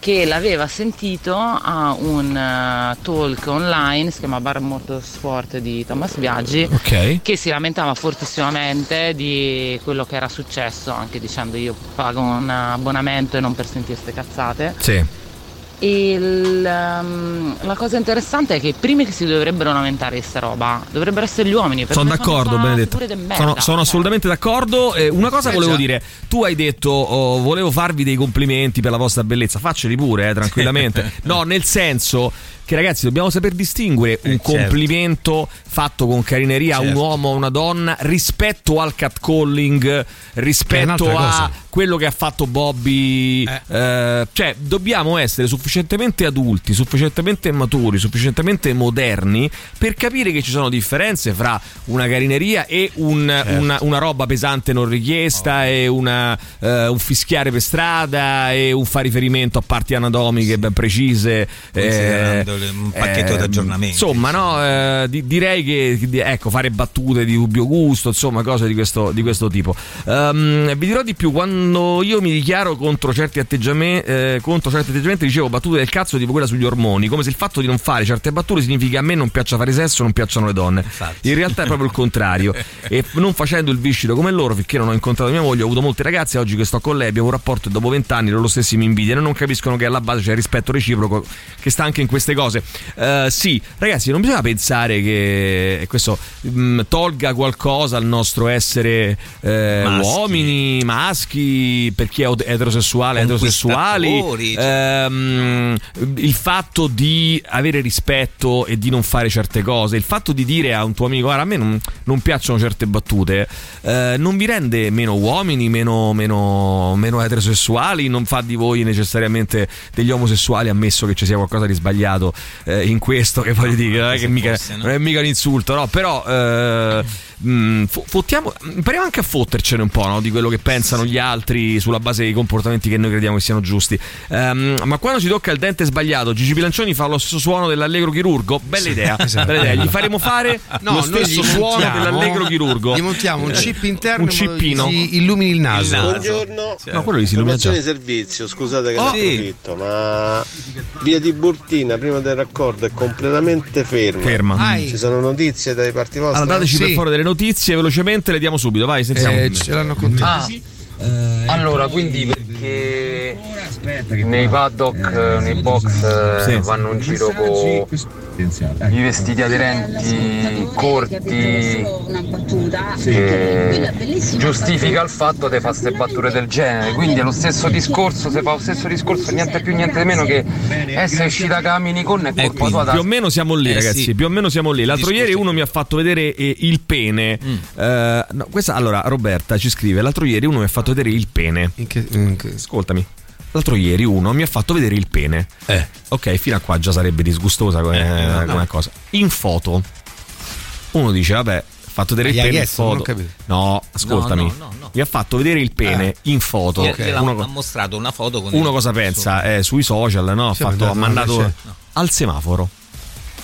Che l'aveva sentito a un eh, talk online, si chiama Bar Motorsport di Thomas Biaggi, Ok. che si lamentava fortissimamente di quello che era successo, anche dicendo io pago un abbonamento e non per sentire queste cazzate. Sì. E il, ehm, la cosa interessante è che i primi che si dovrebbero lamentare di sta roba dovrebbero essere gli uomini. perché Sono d'accordo, Benedetto. Sono, sono assolutamente d'accordo. Eh, una cosa Eh, volevo già. dire: tu hai detto, oh, volevo farvi dei complimenti per la vostra bellezza. Facceli pure, eh, tranquillamente. no, nel senso. Che ragazzi, dobbiamo saper distinguere un certo. complimento fatto con carineria a un Certo. uomo o a una donna rispetto al catcalling, rispetto a cosa. quello che ha fatto Bobby. eh, cioè, dobbiamo essere sufficientemente adulti, sufficientemente maturi, sufficientemente moderni per capire che ci sono differenze fra una carineria e un- Certo. una, una roba pesante non richiesta e una, eh, un fischiare per strada e un fare riferimento a parti anatomiche ben precise. Considerando le- un pacchetto di aggiornamenti, Insomma, no, eh, di- direi che ecco, fare battute di dubbio gusto, insomma, cose di questo, di questo tipo. Ehm, vi dirò di più, quando io mi dichiaro contro certi atteggiamenti, contro certi atteggiamenti dicevo battute del cazzo tipo quella sugli ormoni, come se il fatto di non fare certe battute significa che a me non piaccia fare sesso, non piacciono le donne. In realtà è proprio il contrario. e non facendo il viscido come loro, finché non ho incontrato mia moglie, ho avuto molte ragazze, oggi che sto con lei abbiamo un rapporto e dopo vent'anni loro stessi mi invidiano e non capiscono che alla base c'è il rispetto reciproco che sta anche in queste cose. Eh, sì, ragazzi, non bisogna pensare che e questo mh, tolga qualcosa al nostro essere eh, Maschi. uomini, maschi, per chi è eterosessuale, eterosessuali, Conquistatori, ehm, il fatto di avere rispetto e di non fare certe cose, il fatto di dire a un tuo amico guarda a me non, non piacciono certe battute, eh, non vi rende meno uomini, meno, meno, meno eterosessuali, non fa di voi necessariamente degli omosessuali, ammesso che ci sia qualcosa di sbagliato eh, in questo, che voglio dire, non è, che mica, non è mica un insulto, no? però... eh, mh, fo- fottiamo, impariamo anche a fottercene un po' no? di quello che pensano gli altri sulla base dei comportamenti che noi crediamo che siano giusti. Ehm, ma quando ci tocca il dente sbagliato, Gigi Bilancioni fa lo stesso suono dell'allegro chirurgo? Bella idea, Esatto. bella idea. Gli faremo fare No, lo stesso gli suono dell'allegro chirurgo. Gli montiamo un Eh, chip interno un cippino. si illumini il naso. Buongiorno. No, quello lì si illumina già. Servizio, scusate che Oh, l'ho sì. approfitto, ma via di Burtina prima del raccordo è completamente ferma. Ferma. Ai. Ci sono notizie dai parti vostri? Allora dateci per favore delle notizie velocemente, le diamo subito, vai, sentiamo. Eh, ce l'hanno con te. Ah, allora, quindi perché nei paddock, eh, nei box eh, Sì. vanno in giro con i vestiti aderenti corti che giustifica il fatto di fare queste battute del genere. Quindi è lo stesso discorso, se fa lo stesso discorso, niente più niente meno che essere uscita Camini con e colpa tua da- Più o meno siamo lì, Eh, ragazzi. sì. Più o meno siamo lì. L'altro ieri uno mi ha fatto vedere eh, il pene. Mm. Eh, no, questa, allora, Roberta ci scrive: L'altro ieri uno mi ha fatto vedere il pene. Ascoltami. L'altro ieri uno mi ha fatto vedere il pene. Ok, fino a qua già sarebbe disgustosa come, Eh, no. come cosa. In foto, uno dice: Vabbè, ha fatto vedere Ma il pene in chiesto? Foto. No, ascoltami. No, no, no, no. Mi ha fatto vedere il pene Eh. in foto. Gliela- Uno ha mostrato una foto con uno il- cosa pensa? Eh, sui social, no? Ha, Sì, fatto, ha mandato al semaforo.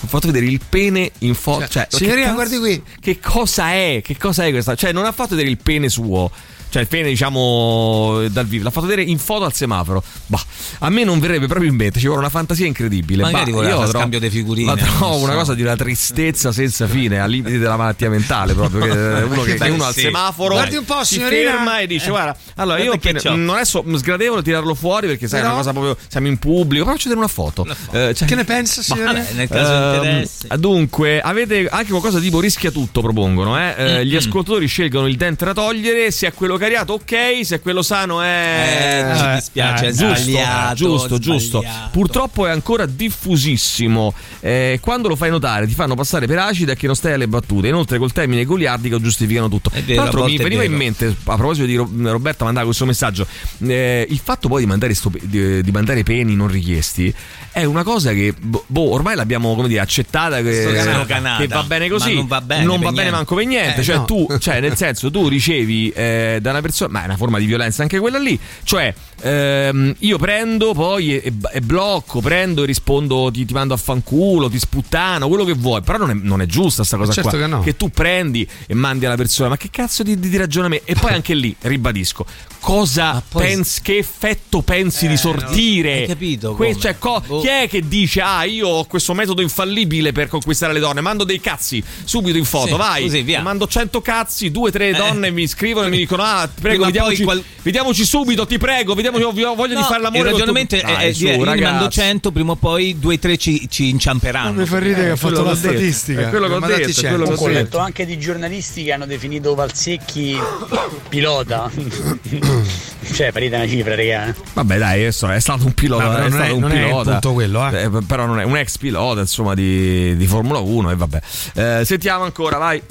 Ho fatto vedere il pene in foto. Cioè, che signorina, cazzo- guardi qui. Che cosa è? Che cosa è questa? Cioè, non ha fatto vedere il pene suo. Cioè, il pene, diciamo, dal vivo. L'ha fatto vedere in foto al semaforo. Bah, a me non verrebbe proprio in mente. Ci vuole una fantasia incredibile. Magari bah, io trovo- scambio di figurine, La trovo so. una cosa di una tristezza senza fine, al limite della malattia mentale. Proprio. Che uno, che, Beh, uno al sì. semaforo Guardi un po', si signorina. ferma e dice: Eh. Guarda, allora io che c'ho." non è so- sgradevole tirarlo fuori perché sai, è una Però- cosa proprio. Siamo in pubblico. Però vedere una foto. Eh, cioè- Che ne pensa, signorina? Vabbè, nel caso Ehm, interesse. dunque, avete anche qualcosa tipo rischia tutto, propongono. Eh? Eh, Gli ascoltatori scelgono il dente da togliere. Se è quello cariato, ok. Se quello sano, è. Eh, ci dispiace, è giusto, sbagliato, giusto, giusto. sbagliato. Purtroppo è ancora diffusissimo. Eh, quando lo fai notare, ti fanno passare per acida e che non stai alle battute. Inoltre, col termine goliardico giustificano tutto. È vero, Tra l'altro, mi veniva in mente, a proposito di Ro- Roberta, mandava questo messaggio. eh, il fatto poi di mandare, sto- di, di mandare peni non richiesti è una cosa che boh, ormai l'abbiamo come dire, accettata che, canata. Che va bene così. Non va bene Non va bene manco per niente. Eh, cioè, no. tu, cioè, nel senso, tu ricevi eh, da una persona, ma è una forma di violenza anche quella lì. Cioè, ehm, io prendo poi e, e blocco, prendo e rispondo, ti, ti mando a fanculo, ti sputtano, quello che vuoi. Però non è, non è giusta sta cosa certo qua. che no. tu prendi e mandi alla persona, ma che cazzo di, di, di ragione E poi anche lì, ribadisco, cosa poi- pensi, che effetto pensi di sortire? hai capito Que- cioè, co- Boh. chi è che dice, ah, io ho questo metodo infallibile per conquistare le donne? Mando dei cazzi subito in foto, Sì, vai. così, via. Mando 100 cazzi, due, tre donne mi scrivono e mi dicono, ah, prego, vediamoci, qual- vediamoci subito, ti prego, vediamoci, ho voglia di No, fare l'amore. il ragionamento tu. è, Dai, è su, dire, io ne mando ragazzi. 100 prima o poi 2-3 ci, ci inciamperanno Non mi fa ridere che ha quello fatto la detto, statistica. è quello che ho detto, è cento. quello ho detto. letto anche di giornalisti che hanno definito Valsecchi pilota. cioè, parite una cifra, raga. Vabbè, dai, adesso è stato un pilota. No, però è non è- stato un non è il pilota. quello, eh. però non è un ex pilota, insomma, di, di Formula 1. E vabbè. Eh, sentiamo ancora, vai.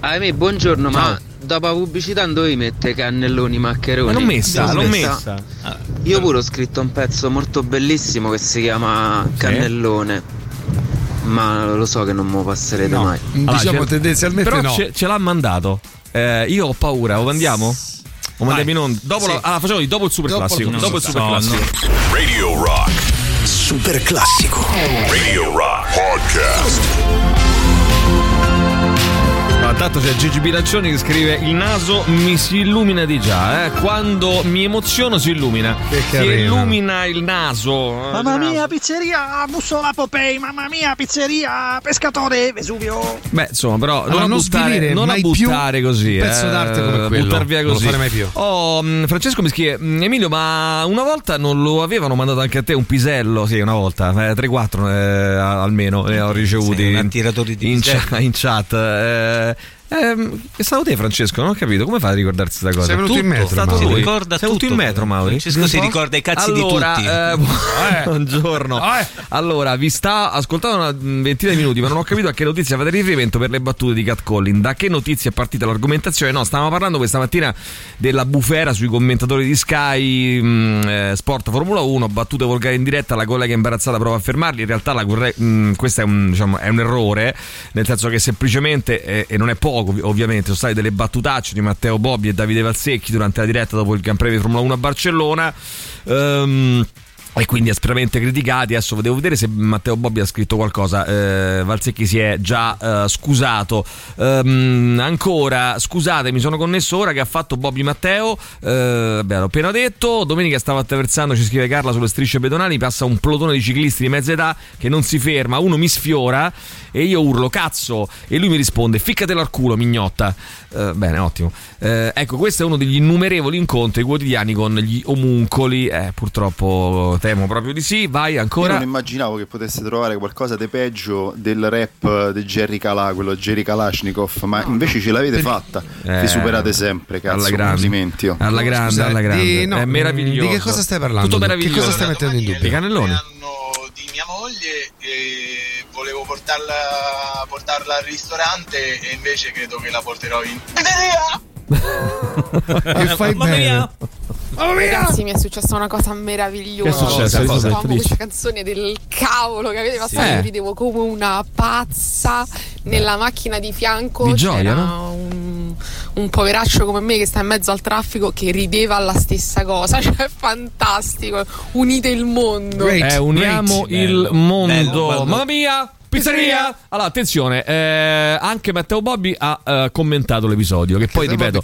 Ahimè, buongiorno, Ciao. ma dopo la pubblicità non dovevi mettere cannelloni maccheroni? Ma l'ho messa, L'ho l'ho messa. Io pure ho scritto un pezzo molto bellissimo che si chiama Cannellone. Ma lo so che non me lo passerete No, mai. diciamo ce- tendenzialmente però no. ce, ce l'ha mandato. Eh, io ho paura, o andiamo? O mandiamo in onda? Dopo, Sì. la- allora, facciamo di dopo il super Dopo il classico. super Dopo il super classico. classico. Radio Rock. Super classico. Radio Rock Podcast. Intanto c'è Gigi Bilancioni che scrive Il naso mi si illumina di già, eh. Quando mi emoziono si illumina. si carino. illumina il naso. eh, Mamma il naso. mia, pizzeria Mussola Popei, mamma mia, pizzeria Pescatore Vesuvio. Beh, insomma, però Allora, non, a non buttare, non a mai più buttare così. un pezzo eh, d'arte come quello. Buttar via Non lo così. farei mai più. Oh, mh, Francesco mi scrive: "Mh, Emilio, ma una volta non lo avevano mandato anche a te un pisello? Sì, una volta, eh, 3-4 eh, almeno ne ho ricevuti un in, in, in chat. Eh, ehm, è stato te, Francesco? Non ho capito. Come fai a ricordarsi questa cosa? Sei venuto in Tutto, metro, è stato Mauri. ricorda Sei venuto in metro, Mauri? Francesco si ricorda i cazzi di allora, tutti. eh, bu- buongiorno. Allora, vi sta ascoltando una ventina di minuti, ma non ho capito a che notizia fate riferimento per le battute di Cat Collin. Da che notizia è partita l'argomentazione? No, stavamo parlando questa mattina della bufera sui commentatori di Sky mh, eh, Sport Formula 1, battute volgari in diretta, la collega imbarazzata prova a fermarli. In realtà la corre- mh, questo è un, diciamo, è un errore, nel senso che semplicemente, eh, e non è poco ov- ovviamente, sono state delle battutacce di Matteo Bobbi e Davide Valsecchi durante la diretta dopo il Gran Premio di Formula 1 a Barcellona. Ehm, e quindi aspramente criticati. Adesso devo vedere se Matteo Bobbi ha scritto qualcosa. Eh, Valsecchi si è già eh, scusato. Ehm, ancora, scusate, mi sono connesso ora che ha fatto Bobby Matteo. Eh, beh, l'ho appena detto. Domenica stavo attraversando, ci scrive Carla, sulle strisce pedonali. Passa un plotone di ciclisti di mezza età che non si ferma. Uno mi sfiora e io urlo cazzo. E lui mi risponde: ficcatelo al culo, mignotta. Eh, bene, ottimo. Eh, ecco, questo è uno degli innumerevoli incontri quotidiani con gli omuncoli. Eh, purtroppo temo proprio di sì. Vai Io ancora. non immaginavo che potesse trovare qualcosa di peggio del rap di Jerry Calà, quello Jerry Kalashnikov, ma invece ce l'avete fatta. Eh, Vi superate sempre, cazzo. alla grande. Complimenti. oh. Alla grande, alla grande. di- no, è meraviglioso. di che cosa stai parlando Tutto tu? Che meraviglioso. cosa stai mettendo in dubbio? I cannelloni. di mia moglie e volevo portarla, portarla al ristorante e invece credo che la porterò in pizzeria. E fai Mamma bene. mia. Ragazzi, mi è successa una cosa meravigliosa. Che è? Ascoltavamo Felice. questa canzone del cavolo che avete passato. Sì. Io ridevo come una pazza nella macchina di fianco. Di gioia, c'era no? un, un poveraccio come me che sta in mezzo al traffico che rideva alla stessa cosa. Cioè, è fantastico. Unite il mondo. Eh, uniamo Great. il Bello, mondo. bello, bello. Mamma mia! Pizzeria! Allora, attenzione, eh, anche Matteo Bobbi ha eh, commentato l'episodio. Che poi ripeto,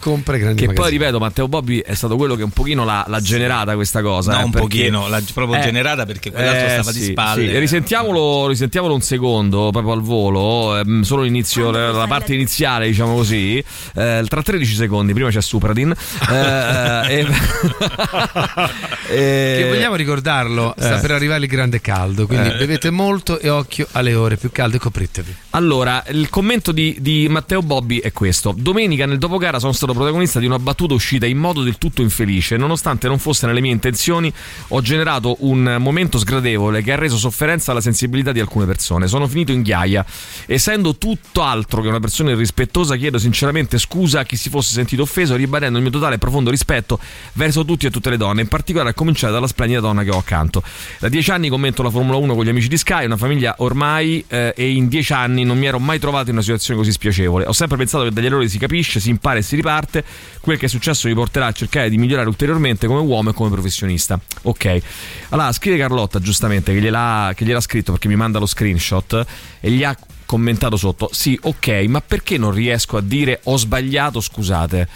che poi ripeto, Matteo Bobbi è stato quello che un pochino l'ha, l'ha generata questa cosa. No, eh, un perché- pochino, l'ha proprio generata perché quell'altro stava di sì, spalle. sì. Risentiamolo, risentiamolo un secondo, proprio al volo. ehm, solo l'inizio, la, la parte iniziale, diciamo così. eh, tra 13 secondi, prima c'è Supradin. eh, eh, e- Che vogliamo ricordarlo, sta Eh. per arrivare il grande caldo, quindi Eh. bevete molto e occhio alle ore più calde e copritevi. Allora, il commento di, di Matteo Bobbi è questo. Domenica nel dopogara sono stato protagonista di una battuta uscita in modo del tutto infelice. Nonostante non fosse nelle mie intenzioni, ho generato un momento sgradevole che ha reso sofferenza alla sensibilità di alcune persone. Sono finito in ghiaia. Essendo tutto altro che una persona irrispettosa, chiedo sinceramente scusa a chi si fosse sentito offeso, ribadendo il mio totale e profondo rispetto verso tutti e tutte le donne, in particolare a cominciare dalla splendida donna che ho accanto. Da dieci anni commento la Formula 1 con gli amici di Sky, una famiglia ormai, eh, e in dieci anni non mi ero mai trovato in una situazione così spiacevole. Ho sempre pensato che dagli errori si capisce, si impara e si riparte. Quel che è successo mi porterà a cercare di migliorare ulteriormente come uomo e come professionista. Ok. Allora, scrive Carlotta giustamente che gliel'ha, che gliel'ha scritto perché mi manda lo screenshot e gli ha commentato sotto. Sì, ok, ma perché non riesco a dire ho sbagliato, scusate?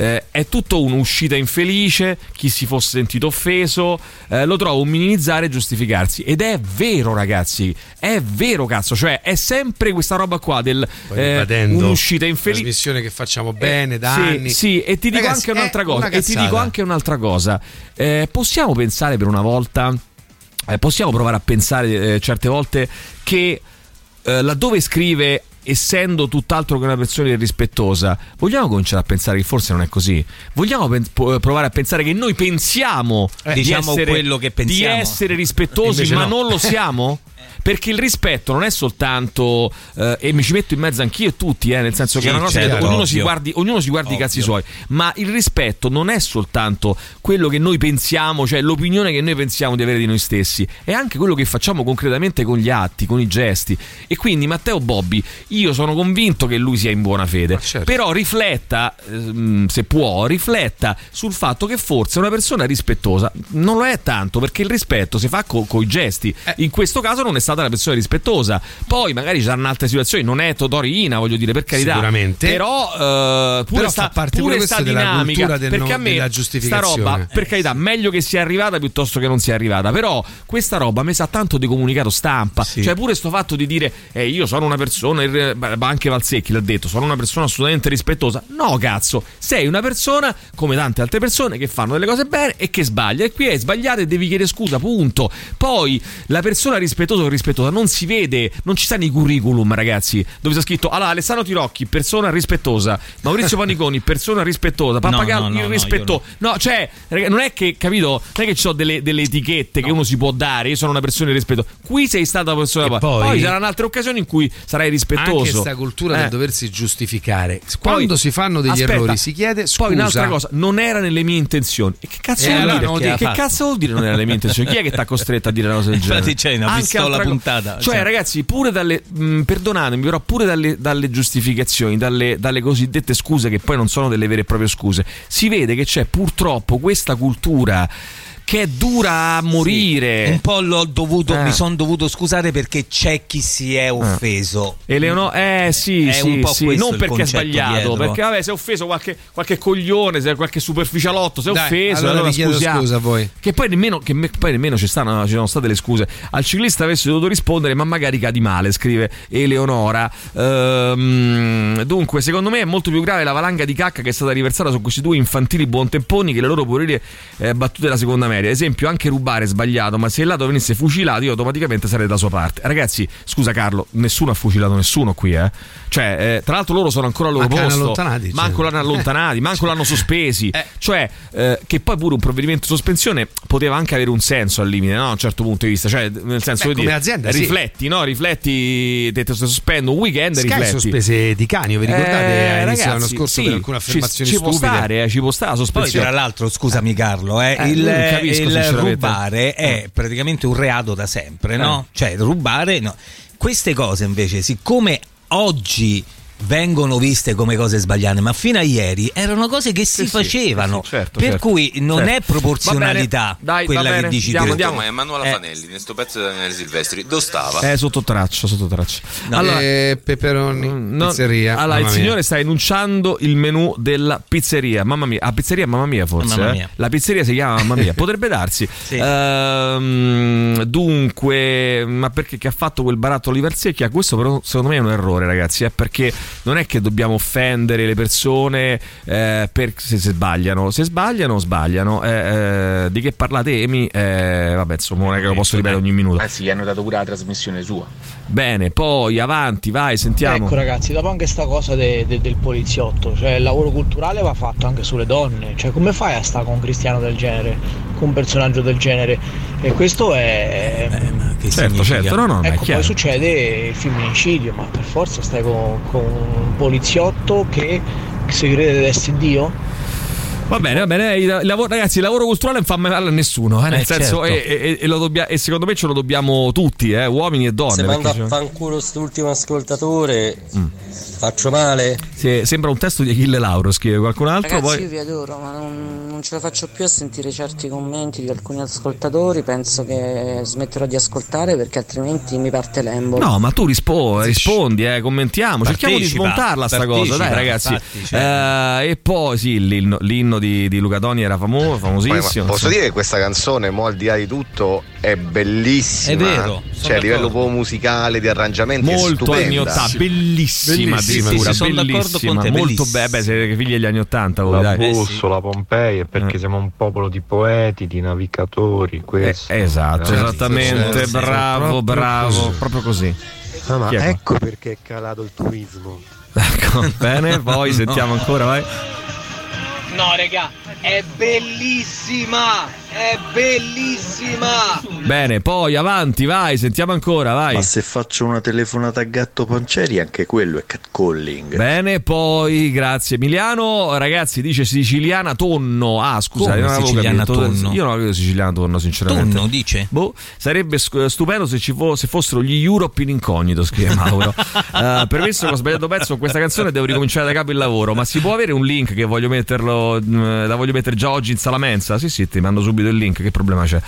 Eh, è tutto un'uscita infelice, chi si fosse sentito offeso, eh, lo trovo un minimizzare e giustificarsi. Ed è vero, ragazzi, è vero, cazzo, cioè è sempre questa roba qua del eh, un'uscita infelice. trasmissione che facciamo bene da Sì, anni. Sì, e ti dico Ragazzi, anche un'altra cosa. E ti dico anche un'altra cosa. Eh, possiamo pensare per una volta, eh, possiamo provare a pensare eh, certe volte che eh, laddove scrive essendo tutt'altro che una persona irrispettosa, vogliamo cominciare a pensare che forse non è così? Vogliamo pen- po- provare a pensare che noi pensiamo Eh, di, diciamo essere, quello che pensiamo. di essere rispettosi, Invece ma no. non lo siamo? Perché il rispetto non è soltanto, eh, e mi ci metto in mezzo anch'io e tutti, eh, nel senso Sì, che è una cosa certo, che ognuno si guardi, ognuno si guardi i cazzi suoi, ma il rispetto non è soltanto quello che noi pensiamo, cioè l'opinione che noi pensiamo di avere di noi stessi, è anche quello che facciamo concretamente con gli atti, con i gesti. E quindi Matteo Bobbi, io sono convinto che lui sia in buona fede, certo. però rifletta, ehm, se può, rifletta sul fatto che forse una persona rispettosa non lo è tanto, perché il rispetto si fa con i gesti. Eh. In questo caso non non è stata una persona rispettosa. Poi magari ci saranno altre situazioni, non è Totorina, voglio dire, per carità. Sicuramente. Però, eh, pure Però sta, fa parte pure sta dinamica. cultura del perché no- a me della sta roba, per Eh, carità, meglio che sia arrivata piuttosto che non sia arrivata. Però questa roba mi sa tanto di comunicato stampa. Cioè, pure sto fatto di dire, eh, io sono una persona, anche Valsecchi l'ha detto, sono una persona assolutamente rispettosa. No, cazzo, sei una persona come tante altre persone che fanno delle cose bene e che sbaglia. E qui è sbagliata e devi chiedere scusa, punto. Poi la persona rispettosa o rispettosa non si vede, non ci sta nei curriculum, ragazzi, dove sta scritto allora Alessandro Tirocchi, persona rispettosa, Maurizio Paniconi, persona rispettosa, Pappagallo, no, no, il no, rispetto. No, cioè, non è che, capito, non è che ci sono delle, delle etichette che uno si può dare, io sono una persona di rispetto. Qui sei stata una persona E poi, poi- saranno altre occasioni in cui sarai rispettoso. Anche questa cultura Eh. del doversi giustificare. Poi- Quando si fanno degli aspetta, errori si chiede scusa. Poi un'altra cosa, non era nelle mie intenzioni. E che cazzo E vuol dire? che cazzo vuol dire non era nelle mie intenzioni? Chi è che ti ha costretto a dire una cosa del genere? Infatti c'è una Anche pistola altra co- puntata, Cioè, cioè. ragazzi, pure dalle. mh, perdonatemi, però, pure dalle, dalle giustificazioni, dalle, dalle cosiddette scuse, che poi non sono delle vere e proprie scuse, si vede che c'è purtroppo questa cultura che è dura a morire. Un po' l'ho dovuto, Eh. mi sono dovuto scusare perché c'è chi si è offeso. Eleonora, eh sì, È sì, un po' sì, non perché è sbagliato, dietro. perché vabbè, si è offeso qualche, qualche coglione, se qualche superficialotto, si è Dai, offeso, allora allora scusiamo. scusa a voi. Che poi nemmeno, che me- poi nemmeno ci, stanno, ci sono state le scuse. Al ciclista avessi dovuto rispondere, ma magari cadi male, scrive Eleonora. Ehm, dunque, secondo me è molto più grave la valanga di cacca che è stata riversata su questi due infantili buontemponi che le loro puerile eh, battute della seconda media. Ad esempio, anche rubare è sbagliato, ma se il lato venisse fucilato, io automaticamente sarei dalla sua parte. Ragazzi, scusa Carlo, nessuno ha fucilato nessuno qui, eh. Cioè, eh, tra l'altro loro sono ancora al loro Manco l'hanno posto. allontanati, cioè. Manco l'hanno allontanati, manco l'hanno sospesi. Cioè, eh, che poi pure un provvedimento di sospensione poteva anche avere un senso al limite, no? A un certo punto di vista. Cioè, nel senso Beh, come dire, azienda, sì. rifletti, no? Rifletti, te, te sospendo un weekend, Sky rifletti. sospese di Canio, vi ricordate Eh, ragazzi, scorso sì, per alcune ci- affermazioni ci, può stupide? stare, eh, ci può stare la Poi sospensione. tra l'altro, scusami Carlo, eh, Eh, il, capisco, il rubare è praticamente un reato da sempre, no? Cioè rubare, no. Queste cose invece, siccome oggi vengono viste come cose sbagliate, ma fino a ieri erano cose che si Sì, facevano. sì, certo, per certo. cui non Certo. è proporzionalità dai, quella che dici andiamo, tu. andiamo. Ma Emanuela Eh. Fanelli, nel sto pezzo di Daniele Silvestri, dove stava? Eh, sotto traccia, sotto traccia. Allora, eh, peperoni, No, pizzeria. Allora, il mia. signore sta enunciando il menù della pizzeria. Mamma mia, ah, pizzeria mamma mia forse. Mamma eh? mia. La pizzeria si chiama mamma mia, potrebbe darsi. Sì. Ehm, dunque, ma perché che ha fatto quel barattolo di Varsecchia? Questo però secondo me è un errore, ragazzi, eh, perché non è che dobbiamo offendere le persone eh, per, se, se sbagliano. Se sbagliano, sbagliano. Eh, eh, di che parlate, Emi? Eh, vabbè, insomma, non è che lo posso ripetere ogni minuto. Eh sì, hanno dato pure la trasmissione sua. Bene, poi avanti, vai, sentiamo. Ecco ragazzi, dopo anche sta cosa de- de- del poliziotto, cioè il lavoro culturale va fatto anche sulle donne, cioè come fai a stare con un cristiano del genere, con un personaggio del genere? E questo è... che Certo, certo, no, no, ecco, poi succede il femminicidio, ma per forza stai con, con poliziotto che si crede di essere Dio? Va bene, va bene. Il lavoro- ragazzi, il lavoro culturale non fa male a nessuno. eh, nel Eh, senso, certo. e, e- e lo dobbia- e secondo me ce lo dobbiamo tutti, eh, uomini e donne. Se manda a fanculo quest'ultimo ascoltatore, faccio male? sì, sembra un testo di Achille Lauro, scrive qualcun altro. Ragazzi, poi... io vi adoro, ma non, non ce la faccio più a sentire certi commenti di alcuni ascoltatori. Penso che smetterò di ascoltare perché altrimenti mi parte l'embo. No, ma tu rispo- rispondi, eh, commentiamo, cerchiamo di Partecipa, smontarla sta cosa, dai partecipa, ragazzi. infatti, certo. Eh, e poi sì, l'inno, l'inno di, di Luca Toni era famo- Poi, famosissimo. ma posso dire che questa canzone, mo al di là di tutto, è bellissima. È vero, Cioè, a livello proprio musicale, di arrangiamenti, è Molto anni stupenda. 80, bellissima, Bellissima, addirittura, sì, sono d'accordo bellissima, con te, molto bella, siete figli degli anni 80 voi, La dai. bussola Pompei è perché siamo un popolo di poeti, di navigatori. Questo. Eh, esatto, Eh, esattamente, sì, bravo, proprio bravo, così. proprio così. Ah, è ecco perché è calato il turismo. Ecco, bene, poi sentiamo ancora, vai. No, raga, è bellissima! È bellissima! Bene, poi avanti, vai, sentiamo ancora, vai. Ma se faccio una telefonata a Gatto Panceri, anche quello è catcalling. Bene, poi grazie Emiliano. Ragazzi, dice siciliana tonno. Ah, scusa, Come non avevo siciliana capito. tonno? Io non avevo siciliana tonno, sinceramente. Tonno, dice? Boh, sarebbe stupendo se, ci fo- se fossero gli Europe in incognito, scrive Mauro. Eh, premesso che ho sbagliato pezzo con questa canzone, devo ricominciare da capo il lavoro. Ma si può avere un link che voglio metterlo, mh, la voglio mettere già oggi in sala mensa? Sì, sì, ti mando subito il link, che problema c'è?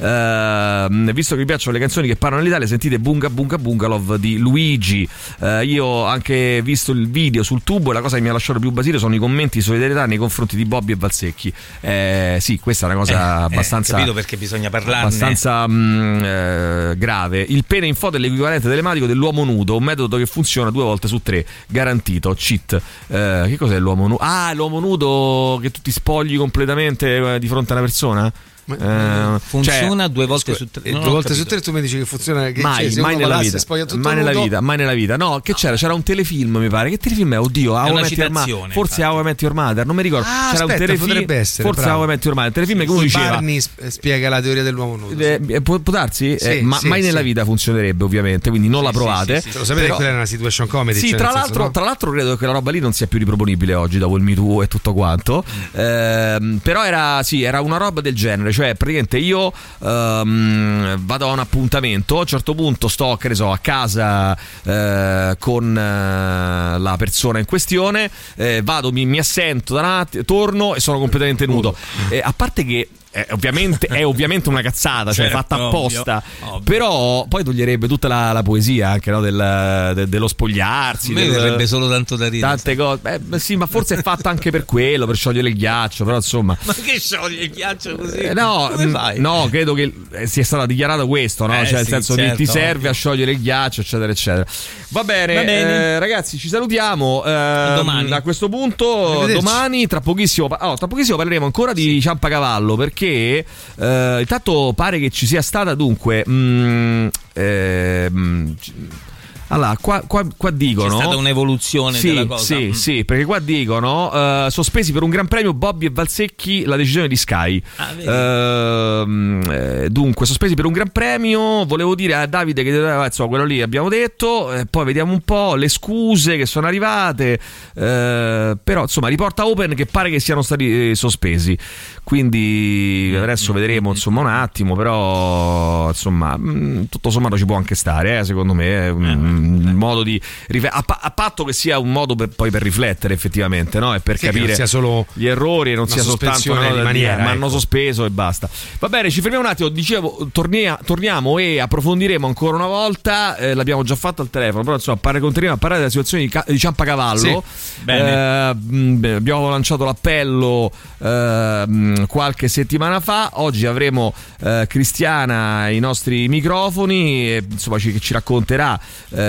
Ehm, visto che vi piacciono le canzoni che parlano l'Italia, sentite Bunga Bunga Bungalov di Luigi. Eh, io ho anche visto il video sul tubo e la cosa che mi ha lasciato più basire sono i commenti di solidarietà nei confronti di Bobby e Valsecchi. Eh, sì, questa è una cosa Eh, abbastanza. eh, capito perché bisogna parlarne. abbastanza mm, eh, grave. Il pene in foto è l'equivalente telematico dell'uomo nudo, un metodo che funziona due volte su tre, garantito. Cheat. Eh, che cos'è l'uomo nudo? Ah, l'uomo nudo che tu ti spogli completamente eh, di fronte a una persona? Eh, Funziona cioè- due volte su tre. E non due volte su capito. tre tu mi dici che funziona che mai, cioè, mai nella vita. mai nella nudo, vita, mai nella vita. No, che c'era? C'era un telefilm, mi pare. Che telefilm è? Oddio, How I Met Your Forse How I Met Your Mother, non mi ricordo. Ah, c'era aspetta, un telefilm. potrebbe essere, forse bravo. How I Met Your Mother. Telefilm che uno diceva. Barney sp- spiega la teoria dell'uomo nudo. Eh, eh, può, può darsi? Sì, Eh, ma sì, mai sì. nella vita funzionerebbe, ovviamente. Quindi non la provate. Lo sapete che quella è una situation comedy? Sì, cioè, tra l'altro, no? tra l'altro credo che quella roba lì non sia più riproponibile oggi dopo il Me Too e tutto quanto. Mm. Ehm, però era, sì, era una roba del genere, cioè praticamente io ehm, vado a un appuntamento, a un certo punto sto, che ne so, a casa eh, con eh, la persona in questione, eh, vado, mi, mi assento da un attimo, torno e sono completamente nudo. Eh, a parte che è ovviamente, è ovviamente una cazzata, cioè Certo, fatta ovvio, apposta. ovvio. Però poi toglierebbe tutta la, la poesia anche no, del- de- dello spogliarsi. A me del- verrebbe solo tanto da ridere. Tante cose. Beh, sì, ma forse è fatta anche per quello, per sciogliere il ghiaccio. Però insomma. Ma che scioglie il ghiaccio così? Eh, no, no, credo che eh, sia stato dichiarato questo, no? Eh, cioè, nel sì, senso, ti- certo, ti serve ovvio. a sciogliere il ghiaccio, eccetera, eccetera. Va bene, Va bene. eh, ragazzi, ci salutiamo. ehm, Domani. A questo punto, domani, tra pochissimo, oh, tra pochissimo parleremo ancora di Ciampacavallo perché eh, intanto pare che ci sia stata dunque. mm, ehm, c- allora, qua, qua, qua dicono. C'è stata un'evoluzione sì, della cosa. Sì, Mm. sì, perché qua dicono eh, sospesi per un gran premio Bobby e Valsecchi la decisione di Sky. Ah, eh, dunque, sospesi per un gran premio. Volevo dire a Davide che eh, insomma, quello lì abbiamo detto. eh, poi vediamo un po' le scuse che sono arrivate. eh, però, insomma, riporta Open che pare che siano stati eh, sospesi. Quindi adesso vedremo insomma un attimo. Però, insomma, mh, tutto sommato ci può anche stare, secondo me. È un, modo di a, a patto che sia un modo per, poi per riflettere effettivamente, no? E per Sì, che capire non sia solo gli errori e non sia soltanto una di cosa maniera, ma ecco. hanno sospeso e basta. Va bene, ci fermiamo un attimo. Dicevo, tornia- torniamo e approfondiremo ancora una volta. eh, l'abbiamo già fatto al telefono, però insomma, parla- continuiamo a parlare della situazione di, Ca- di Ciampacavallo. Sì. Eh, mh, abbiamo lanciato l'appello eh, mh, qualche settimana fa. Oggi avremo eh, Cristiana ai nostri microfoni, e, insomma, ci, che ci racconterà eh,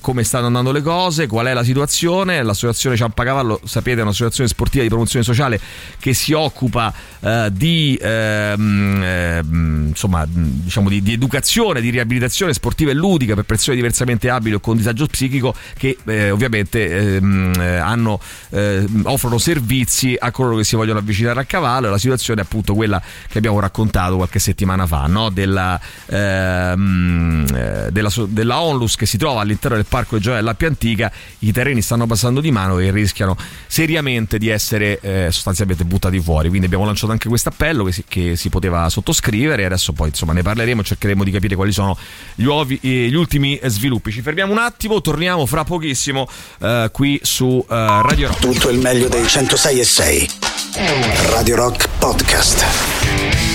come stanno andando le cose, qual è la situazione. L'associazione Ciampacavallo, sapete, è un'associazione sportiva di promozione sociale che si occupa eh, di, ehm, ehm, insomma, diciamo di, di educazione, di riabilitazione sportiva e ludica per persone diversamente abili o con disagio psichico che eh, ovviamente ehm, eh, hanno, eh, offrono servizi a coloro che si vogliono avvicinare a cavallo. La situazione è appunto quella che abbiamo raccontato qualche settimana fa, no? della, eh, della, della Onlus che si trova all'interno del parco di Gioia dell'Appia Antica. I terreni stanno passando di mano e rischiano seriamente di essere eh, sostanzialmente buttati fuori. Quindi abbiamo lanciato anche questo appello che si, che si poteva sottoscrivere e adesso poi insomma ne parleremo e cercheremo di capire quali sono gli, uovi- eh, gli ultimi sviluppi. Ci fermiamo un attimo, torniamo fra pochissimo eh, qui su eh, Radio Rock. Tutto il meglio dei 106 e 6. Radio Rock Podcast.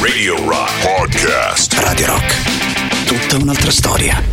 Radio Rock Podcast. Radio Rock. Tutta un'altra storia.